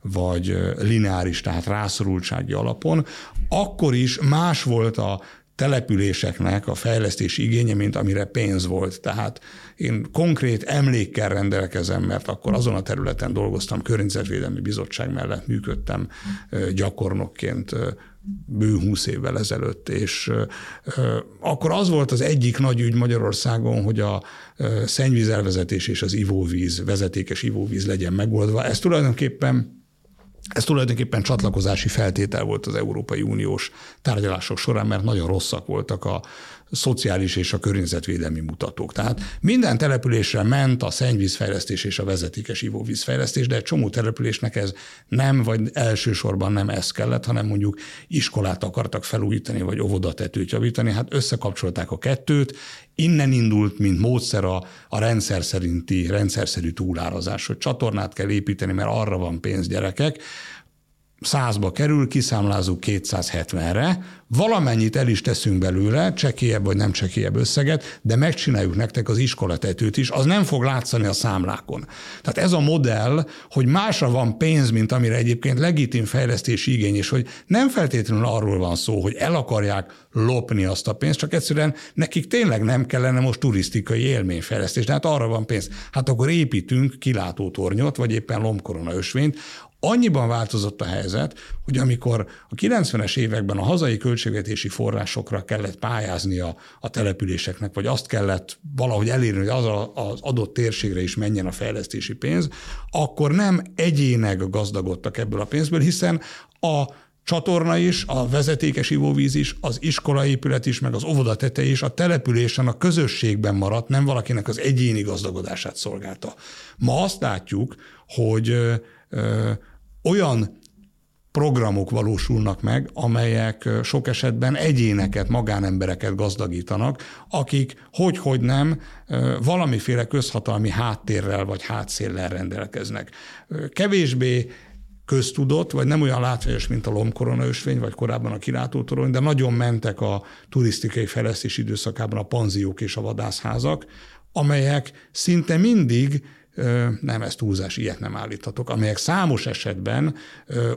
vagy lineáris, tehát rászorultsági alapon, akkor is más volt a településeknek a fejlesztési igénye, mint amire pénz volt. Tehát én konkrét emlékkel rendelkezem, mert akkor azon a területen dolgoztam, környezetvédelmi bizottság mellett működtem gyakornokként bő húsz évvel ezelőtt, és akkor az volt az egyik nagy ügy Magyarországon, hogy a szennyvízelvezetés és az ivóvíz, vezetékes ivóvíz legyen megoldva. Ez tulajdonképpen ez tulajdonképpen csatlakozási feltétel volt az Európai Uniós tárgyalások során, mert nagyon rosszak voltak a szociális és a környezetvédelmi mutatók. Tehát minden településre ment a szennyvízfejlesztés és a vezetékes ivóvízfejlesztés, de egy csomó településnek ez nem, vagy elsősorban nem ez kellett, hanem mondjuk iskolát akartak felújítani, vagy óvodatetőt javítani, hát összekapcsolták a kettőt, innen indult, mint módszer a, a rendszer szerinti, rendszerszerű túlárazás, hogy csatornát kell építeni, mert arra van pénz gyerekek, százba kerül, kiszámlázunk 270-re, valamennyit el is teszünk belőle, csekélyebb vagy nem csekélyebb összeget, de megcsináljuk nektek az iskolatetőt is, az nem fog látszani a számlákon. Tehát ez a modell, hogy másra van pénz, mint amire egyébként legitim fejlesztési igény, és hogy nem feltétlenül arról van szó, hogy el akarják lopni azt a pénzt, csak egyszerűen nekik tényleg nem kellene most turisztikai élményfejlesztés, de hát arra van pénz. Hát akkor építünk kilátótornyot, vagy éppen lomkorona ösvényt, Annyiban változott a helyzet, hogy amikor a 90-es években a hazai költségvetési forrásokra kellett pályázni a, településeknek, vagy azt kellett valahogy elérni, hogy az a, az adott térségre is menjen a fejlesztési pénz, akkor nem egyének gazdagodtak ebből a pénzből, hiszen a csatorna is, a vezetékes ivóvíz is, az iskolaépület is, meg az óvoda tete is a településen, a közösségben maradt, nem valakinek az egyéni gazdagodását szolgálta. Ma azt látjuk, hogy olyan programok valósulnak meg, amelyek sok esetben egyéneket, magánembereket gazdagítanak, akik hogy-hogy nem valamiféle közhatalmi háttérrel vagy hátszéllel rendelkeznek. Kevésbé köztudott, vagy nem olyan látványos, mint a lomkorona ösvény, vagy korábban a kilátótorony, de nagyon mentek a turisztikai fejlesztés időszakában a panziók és a vadászházak, amelyek szinte mindig nem, ez túlzás, ilyet nem állíthatok, amelyek számos esetben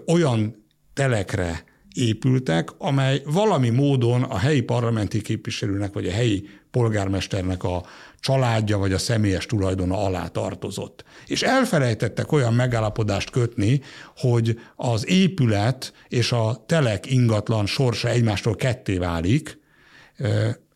olyan telekre épültek, amely valami módon a helyi parlamenti képviselőnek vagy a helyi polgármesternek a családja vagy a személyes tulajdona alá tartozott. És elfelejtettek olyan megállapodást kötni, hogy az épület és a telek ingatlan sorsa egymástól ketté válik,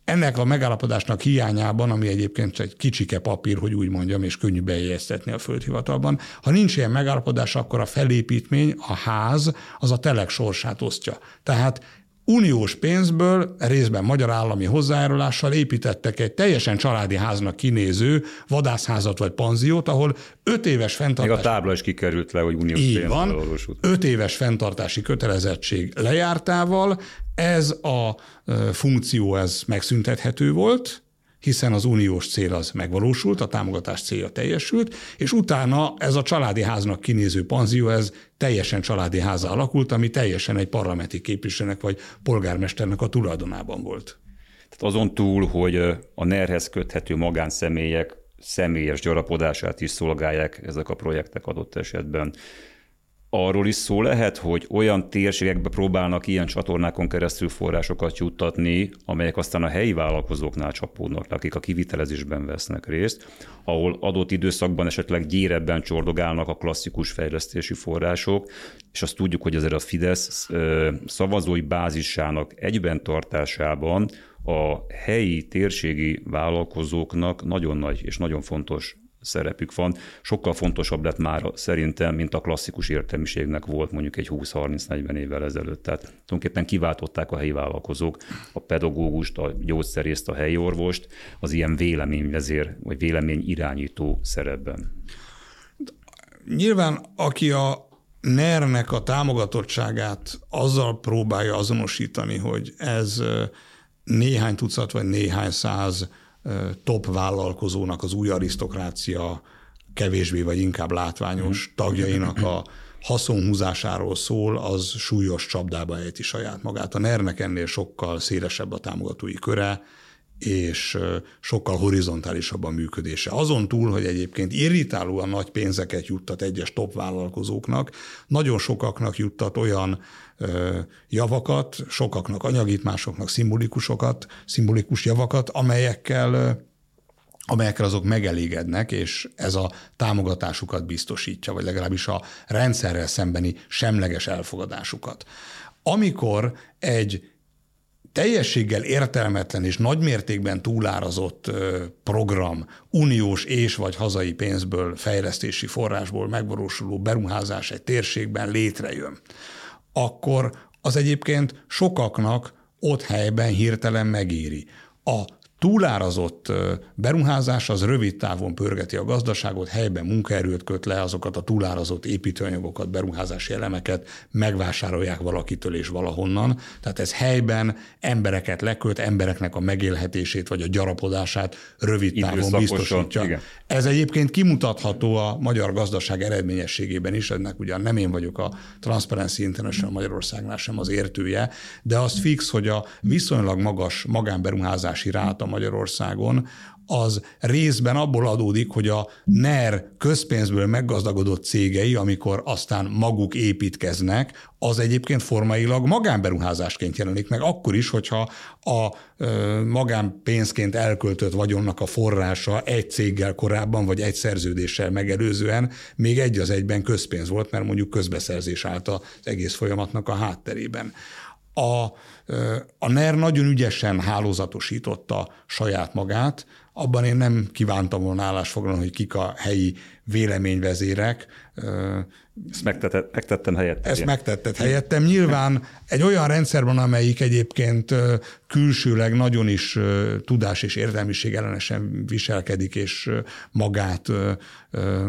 ennek a megállapodásnak hiányában, ami egyébként egy kicsike papír, hogy úgy mondjam, és könnyű bejegyeztetni a földhivatalban, ha nincs ilyen megállapodás, akkor a felépítmény, a ház, az a telek sorsát osztja. Tehát uniós pénzből, részben magyar állami hozzájárulással építettek egy teljesen családi háznak kinéző vadászházat vagy panziót, ahol öt éves fenntartási...
Még a tábla is kikerült le, hogy uniós
Így van, öt éves fenntartási kötelezettség lejártával. Ez a funkció ez megszüntethető volt, hiszen az uniós cél az megvalósult, a támogatás célja teljesült, és utána ez a családi háznak kinéző panzió, ez teljesen családi háza alakult, ami teljesen egy parlamenti képviselőnek vagy polgármesternek a tulajdonában volt.
Tehát azon túl, hogy a NER-hez köthető magánszemélyek személyes gyarapodását is szolgálják ezek a projektek adott esetben, arról is szó lehet, hogy olyan térségekbe próbálnak ilyen csatornákon keresztül forrásokat juttatni, amelyek aztán a helyi vállalkozóknál csapódnak, akik a kivitelezésben vesznek részt, ahol adott időszakban esetleg gyérebben csordogálnak a klasszikus fejlesztési források, és azt tudjuk, hogy azért a Fidesz szavazói bázisának egyben tartásában a helyi térségi vállalkozóknak nagyon nagy és nagyon fontos szerepük van. Sokkal fontosabb lett már szerintem, mint a klasszikus értelmiségnek volt mondjuk egy 20-30-40 évvel ezelőtt. Tehát tulajdonképpen kiváltották a helyi vállalkozók a pedagógust, a gyógyszerészt, a helyi orvost az ilyen véleményvezér vagy vélemény irányító szerepben.
Nyilván, aki a NER-nek a támogatottságát azzal próbálja azonosítani, hogy ez néhány tucat vagy néhány száz top vállalkozónak az új arisztokrácia kevésbé vagy inkább látványos mhm. tagjainak a haszonhúzásáról szól, az súlyos csapdába ejti saját magát. A NER-nek ennél sokkal szélesebb a támogatói köre, és sokkal horizontálisabb a működése. Azon túl, hogy egyébként irritálóan nagy pénzeket juttat egyes top vállalkozóknak, nagyon sokaknak juttat olyan javakat, sokaknak anyagit, másoknak szimbolikusokat, szimbolikus javakat, amelyekkel amelyekkel azok megelégednek, és ez a támogatásukat biztosítja, vagy legalábbis a rendszerrel szembeni semleges elfogadásukat. Amikor egy teljességgel értelmetlen és nagymértékben túlárazott program uniós és vagy hazai pénzből, fejlesztési forrásból megvalósuló beruházás egy térségben létrejön, akkor az egyébként sokaknak ott helyben hirtelen megéri. A túlárazott beruházás az rövid távon pörgeti a gazdaságot, helyben munkaerőt köt le, azokat a túlárazott építőanyagokat, beruházási elemeket megvásárolják valakitől és valahonnan. Tehát ez helyben embereket leköt, embereknek a megélhetését vagy a gyarapodását rövid távon biztosítja. Igen. Ez egyébként kimutatható a magyar gazdaság eredményességében is, ennek ugyan nem én vagyok a Transparency International Magyarországnál sem az értője, de az fix, hogy a viszonylag magas magánberuházási ráta Magyarországon az részben abból adódik, hogy a NER közpénzből meggazdagodott cégei, amikor aztán maguk építkeznek, az egyébként formailag magánberuházásként jelenik meg, akkor is, hogyha a magánpénzként elköltött vagyonnak a forrása egy céggel korábban, vagy egy szerződéssel megelőzően még egy az egyben közpénz volt, mert mondjuk közbeszerzés állt az egész folyamatnak a hátterében. A, a NER nagyon ügyesen hálózatosította saját magát, abban én nem kívántam volna állásfoglalni, hogy kik a helyi véleményvezérek.
Ezt megtettem, megtettem helyettem.
Ezt megtetted helyettem. Nyilván egy olyan rendszerben, amelyik egyébként külsőleg nagyon is tudás és értelmiség ellenesen viselkedik, és magát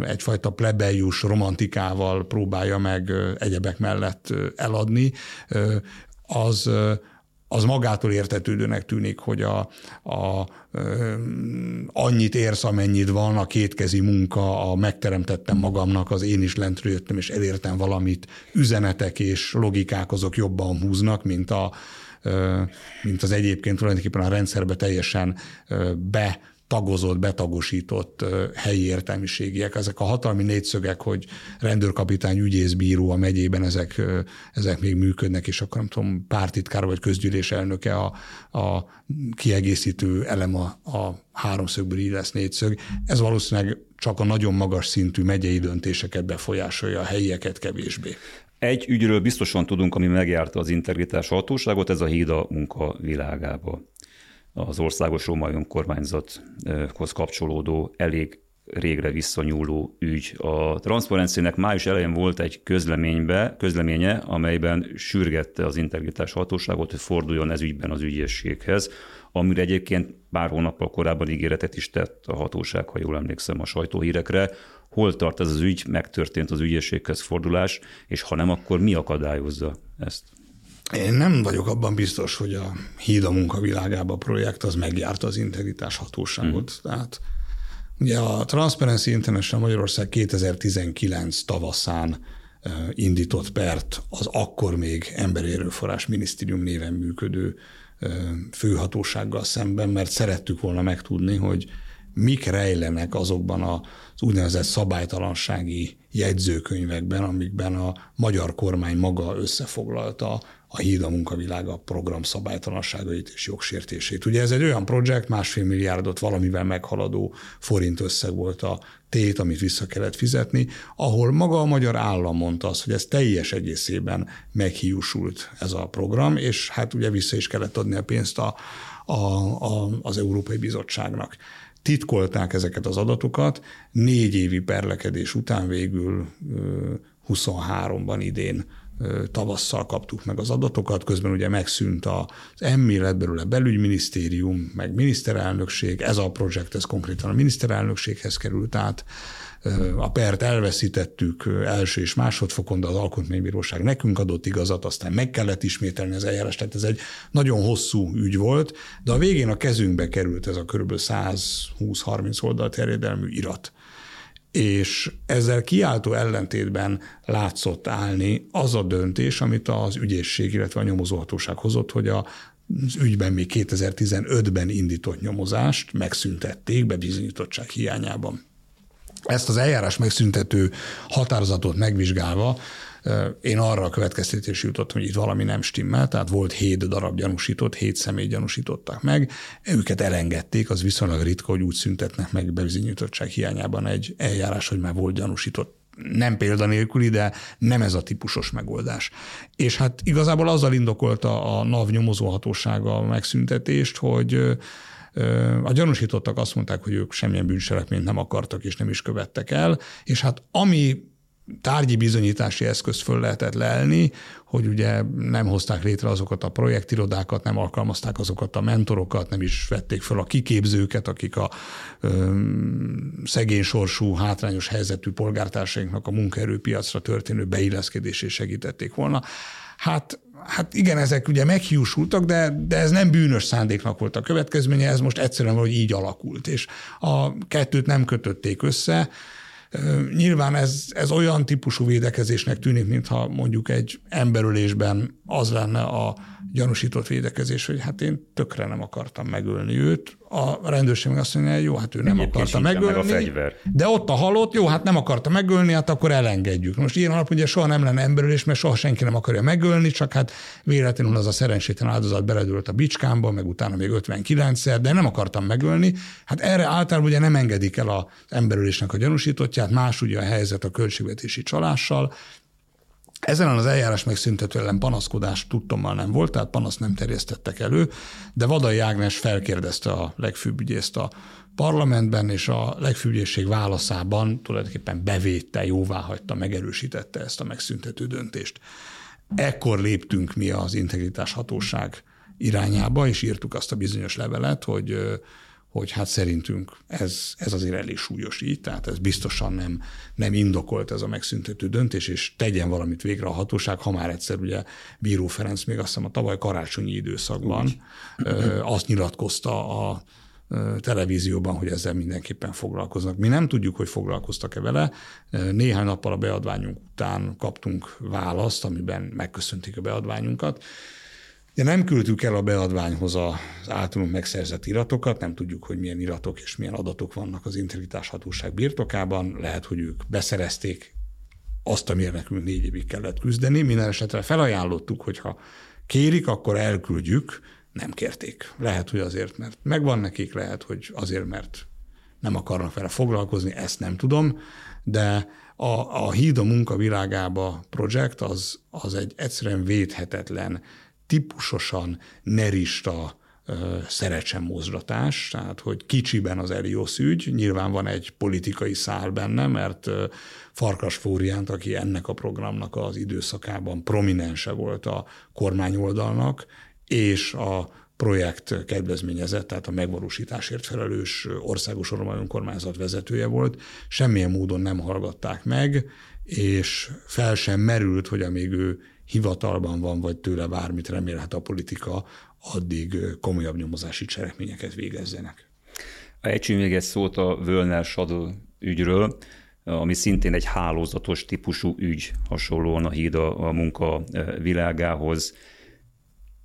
egyfajta plebejus romantikával próbálja meg egyebek mellett eladni, az az magától értetődőnek tűnik, hogy a, a, annyit érsz, amennyit van, a kétkezi munka, a megteremtettem magamnak, az én is lentről jöttem, és elértem valamit, üzenetek és logikák azok jobban húznak, mint, a, mint az egyébként tulajdonképpen a rendszerbe teljesen be tagozott, betagosított helyi értelmiségiek. Ezek a hatalmi négyszögek, hogy rendőrkapitány, ügyészbíró a megyében, ezek, ezek még működnek, és akkor nem tudom, pártitkár vagy közgyűlés elnöke a, a kiegészítő elem a, a háromszögből így lesz négyszög. Ez valószínűleg csak a nagyon magas szintű megyei döntéseket befolyásolja, a helyieket kevésbé.
Egy ügyről biztosan tudunk, ami megjárta az integritás hatóságot, ez a hída munka világába az országos római önkormányzathoz kapcsolódó elég régre visszanyúló ügy. A transzparencének május elején volt egy közleménybe, közleménye, amelyben sürgette az integritás hatóságot, hogy forduljon ez ügyben az ügyészséghez, amire egyébként pár hónappal korábban ígéretet is tett a hatóság, ha jól emlékszem a sajtóhírekre. Hol tart ez az ügy, megtörtént az ügyészséghez fordulás, és ha nem, akkor mi akadályozza ezt?
Én nem vagyok abban biztos, hogy a Híd a munkavilágába projekt az megjárta az integritás hatóságot. Mm. Tehát ugye a Transparency International Magyarország 2019 tavaszán indított pert az akkor még emberi erőforrás minisztérium néven működő főhatósággal szemben, mert szerettük volna megtudni, hogy mik rejlenek azokban az úgynevezett szabálytalansági jegyzőkönyvekben, amikben a magyar kormány maga összefoglalta a Híd a munkavilága program szabálytalanságait és jogsértését. Ugye ez egy olyan projekt, másfél milliárdot valamivel meghaladó forint összeg volt a tét, amit vissza kellett fizetni, ahol maga a magyar állam mondta azt, hogy ez teljes egészében meghiúsult ez a program, és hát ugye vissza is kellett adni a pénzt a, a, a, az Európai Bizottságnak titkolták ezeket az adatokat, négy évi perlekedés után végül 23-ban idén tavasszal kaptuk meg az adatokat, közben ugye megszűnt az emmi, lett belőle belügyminisztérium, meg miniszterelnökség, ez a projekt, ez konkrétan a miniszterelnökséghez került át, a pert elveszítettük első és másodfokon, de az alkotmánybíróság nekünk adott igazat, aztán meg kellett ismételni az eljárást, tehát ez egy nagyon hosszú ügy volt, de a végén a kezünkbe került ez a kb. 120-30 oldal terjedelmű irat és ezzel kiáltó ellentétben látszott állni az a döntés, amit az ügyészség, illetve a nyomozóhatóság hozott, hogy a az ügyben még 2015-ben indított nyomozást megszüntették be bizonyítottság hiányában. Ezt az eljárás megszüntető határozatot megvizsgálva én arra a következtetés jutottam, hogy itt valami nem stimmel, tehát volt hét darab gyanúsított, hét személy gyanúsították meg, őket elengedték, az viszonylag ritka, hogy úgy szüntetnek meg bebizonyítottság hiányában egy eljárás, hogy már volt gyanúsított. Nem példanélküli, de nem ez a típusos megoldás. És hát igazából azzal indokolta a NAV nyomozóhatósága a megszüntetést, hogy a gyanúsítottak azt mondták, hogy ők semmilyen bűncselekményt nem akartak és nem is követtek el, és hát ami tárgyi bizonyítási eszközt föl lehetett lelni, hogy ugye nem hozták létre azokat a projektirodákat, nem alkalmazták azokat a mentorokat, nem is vették föl a kiképzőket, akik a ö, szegény sorsú, hátrányos helyzetű polgártársainknak a munkaerőpiacra történő beilleszkedését segítették volna. Hát Hát igen, ezek ugye meghiúsultak, de, de ez nem bűnös szándéknak volt a következménye, ez most egyszerűen valahogy így alakult, és a kettőt nem kötötték össze, Nyilván ez, ez olyan típusú védekezésnek tűnik, mintha mondjuk egy emberölésben az lenne a gyanúsított védekezés, hogy hát én tökre nem akartam megölni őt. A rendőrség meg azt mondja, hogy jó, hát ő nem akarta megölni. Meg a fegyver. De ott a halott, jó, hát nem akarta megölni, hát akkor elengedjük. Most ilyen alap ugye soha nem lenne emberölés, mert soha senki nem akarja megölni, csak hát véletlenül az a szerencsétlen áldozat beledült a bicskámba, meg utána még 59-szer, de nem akartam megölni. Hát erre általában ugye nem engedik el az emberölésnek a gyanúsítottját, más ugye a helyzet a költségvetési csalással, ezen az eljárás megszüntető ellen panaszkodás tudtommal nem volt, tehát panaszt nem terjesztettek elő, de Vadai Ágnes felkérdezte a legfőbb ügyészt a parlamentben, és a legfőbb ügyészség válaszában tulajdonképpen bevétte, jóvá hagyta, megerősítette ezt a megszüntető döntést. Ekkor léptünk mi az integritás hatóság irányába, és írtuk azt a bizonyos levelet, hogy hogy hát szerintünk ez, ez azért elég súlyos így, tehát ez biztosan nem, nem indokolt ez a megszüntető döntés, és tegyen valamit végre a hatóság, ha már egyszer ugye Bíró Ferenc még azt hiszem a tavaly karácsonyi időszakban Úgy. azt nyilatkozta a televízióban, hogy ezzel mindenképpen foglalkoznak. Mi nem tudjuk, hogy foglalkoztak-e vele. Néhány nappal a beadványunk után kaptunk választ, amiben megköszönték a beadványunkat, de nem küldtük el a beadványhoz az általunk megszerzett iratokat, nem tudjuk, hogy milyen iratok és milyen adatok vannak az integritás hatóság birtokában. Lehet, hogy ők beszerezték azt, amire nekünk négy évig kellett küzdeni. Minden esetre felajánlottuk, hogy ha kérik, akkor elküldjük. Nem kérték. Lehet, hogy azért, mert megvan nekik, lehet, hogy azért, mert nem akarnak vele foglalkozni, ezt nem tudom, de a, a Híd a munka világába projekt az, az egy egyszerűen védhetetlen típusosan nerista szerecsen mozdatás, tehát hogy kicsiben az Eliosz ügy, nyilván van egy politikai szál benne, mert Farkas Fóriánt, aki ennek a programnak az időszakában prominense volt a kormányoldalnak, és a projekt kedvezményezett, tehát a megvalósításért felelős országos ormai önkormányzat vezetője volt, semmilyen módon nem hallgatták meg, és fel sem merült, hogy amíg ő hivatalban van, vagy tőle bármit remélhet a politika, addig komolyabb nyomozási cselekményeket végezzenek.
Ejtsünk még egy szót a Völner Sadl ügyről, ami szintén egy hálózatos típusú ügy, hasonlóan a híd a, a munka világához.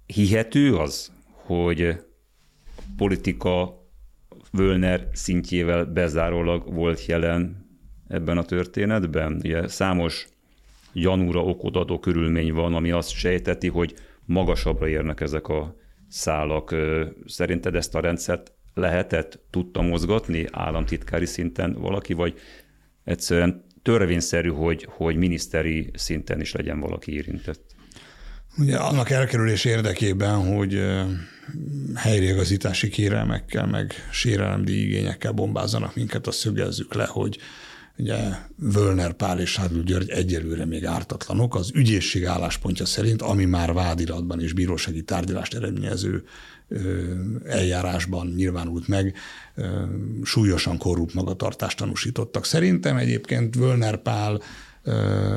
Hihető az, hogy politika Völner szintjével bezárólag volt jelen ebben a történetben? Ugye számos gyanúra okot adó körülmény van, ami azt sejteti, hogy magasabbra érnek ezek a szálak. Szerinted ezt a rendszert lehetett, tudta mozgatni államtitkári szinten valaki, vagy egyszerűen törvényszerű, hogy, hogy miniszteri szinten is legyen valaki érintett?
Ugye annak elkerülés érdekében, hogy helyreigazítási kérelmekkel, meg sérelemdi igényekkel bombázzanak minket, azt szögezzük le, hogy Ugye Völner Pál és Sádl György egyelőre még ártatlanok. Az ügyészség álláspontja szerint, ami már vádiratban és bírósági tárgyalást eredményező eljárásban nyilvánult meg, súlyosan korrupt magatartást tanúsítottak. Szerintem egyébként Völner Pál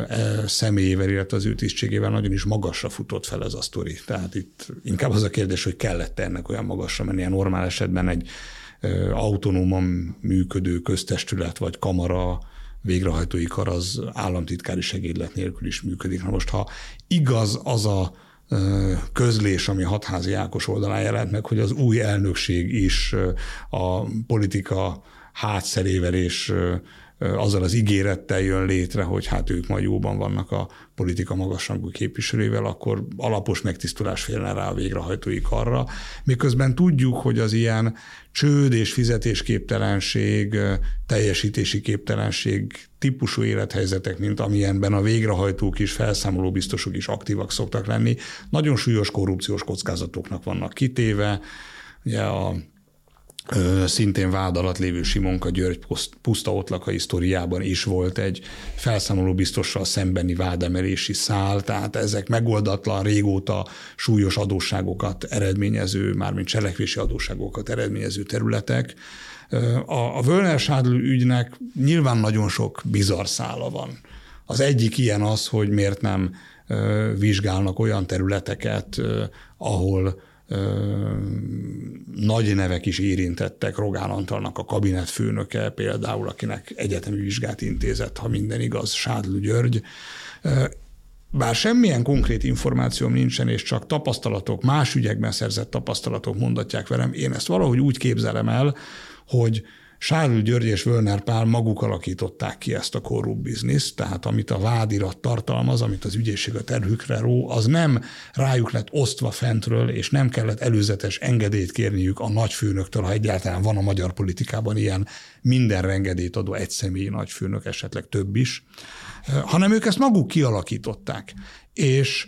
e személyével, illetve az ő tisztségével nagyon is magasra futott fel ez a sztori. Tehát itt inkább az a kérdés, hogy kellett ennek olyan magasra menni. A normál esetben egy autonóman működő köztestület vagy kamara végrehajtói kar az államtitkári segédlet nélkül is működik. Na most, ha igaz az a közlés, ami hatházi Ákos oldalán jelent meg, hogy az új elnökség is a politika hátszerével és azzal az ígérettel jön létre, hogy hát ők majd jóban vannak a politika magasrangú képviselővel, akkor alapos megtisztulás félne rá a végrehajtói karra. Miközben tudjuk, hogy az ilyen csőd és fizetésképtelenség, teljesítési képtelenség típusú élethelyzetek, mint amilyenben a végrehajtók is, felszámoló biztosok is aktívak szoktak lenni, nagyon súlyos korrupciós kockázatoknak vannak kitéve. Ugye a szintén vád alatt lévő Simonka György puszta otlakai sztoriában is volt egy felszámoló biztossal szembeni vádemelési szál, tehát ezek megoldatlan, régóta súlyos adósságokat eredményező, mármint cselekvési adósságokat eredményező területek. A, a Völner Sádl ügynek nyilván nagyon sok bizarr szála van. Az egyik ilyen az, hogy miért nem vizsgálnak olyan területeket, ahol nagy nevek is érintettek, Rogán Antalnak a kabinetfőnöke például, akinek egyetemi vizsgát intézett, ha minden igaz, Sádlő György. Bár semmilyen konkrét információm nincsen, és csak tapasztalatok, más ügyekben szerzett tapasztalatok mondatják velem, én ezt valahogy úgy képzelem el, hogy Sárül György és Völner Pál maguk alakították ki ezt a korrupt bizniszt, tehát amit a vádirat tartalmaz, amit az ügyészség a terhükre ró, az nem rájuk lett osztva fentről, és nem kellett előzetes engedélyt kérniük a nagyfőnöktől, ha egyáltalán van a magyar politikában ilyen minden engedélyt adó egyszemélyi nagyfőnök, esetleg több is, hanem ők ezt maguk kialakították. És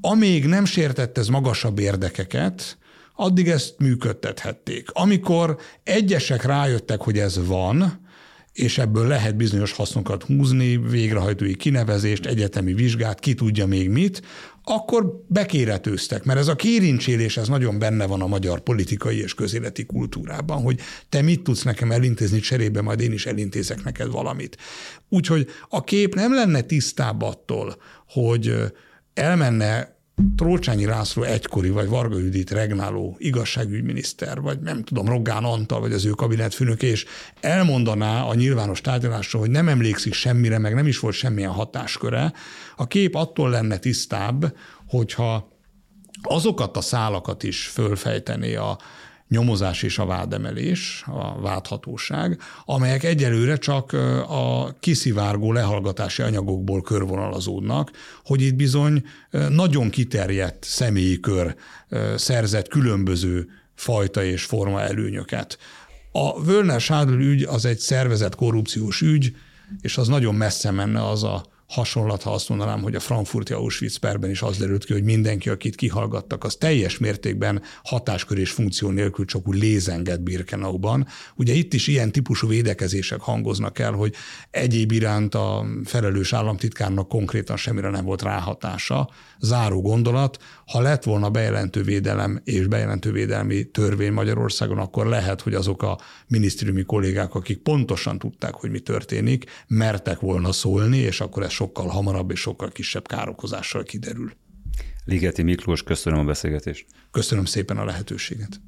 amíg nem sértett ez magasabb érdekeket, addig ezt működtethették. Amikor egyesek rájöttek, hogy ez van, és ebből lehet bizonyos hasznokat húzni, végrehajtói kinevezést, egyetemi vizsgát, ki tudja még mit, akkor bekéretőztek, mert ez a kérincsélés, ez nagyon benne van a magyar politikai és közéleti kultúrában, hogy te mit tudsz nekem elintézni cserébe, majd én is elintézek neked valamit. Úgyhogy a kép nem lenne tisztább attól, hogy elmenne Trócsányi László egykori, vagy Varga Judit regnáló igazságügyminiszter, vagy nem tudom, Rogán Antal, vagy az ő kabinetfőnök, és elmondaná a nyilvános tárgyalásról, hogy nem emlékszik semmire, meg nem is volt semmilyen hatásköre, a kép attól lenne tisztább, hogyha azokat a szálakat is fölfejtené a nyomozás és a vádemelés, a vádhatóság, amelyek egyelőre csak a kiszivárgó lehallgatási anyagokból körvonalazódnak, hogy itt bizony nagyon kiterjedt személyi kör szerzett különböző fajta és forma előnyöket. A Völner Sádl ügy az egy szervezett korrupciós ügy, és az nagyon messze menne az a hasonlat, ha azt mondanám, hogy a frankfurti Auschwitz perben is az derült ki, hogy mindenki, akit kihallgattak, az teljes mértékben hatáskör és funkció nélkül csak úgy lézengett Birkenauban. Ugye itt is ilyen típusú védekezések hangoznak el, hogy egyéb iránt a felelős államtitkárnak konkrétan semmire nem volt ráhatása. Záró gondolat, ha lett volna bejelentő védelem és bejelentő védelmi törvény Magyarországon, akkor lehet, hogy azok a minisztériumi kollégák, akik pontosan tudták, hogy mi történik, mertek volna szólni, és akkor ez sokkal hamarabb és sokkal kisebb károkozással kiderül.
Ligeti Miklós, köszönöm a beszélgetést.
Köszönöm szépen a lehetőséget.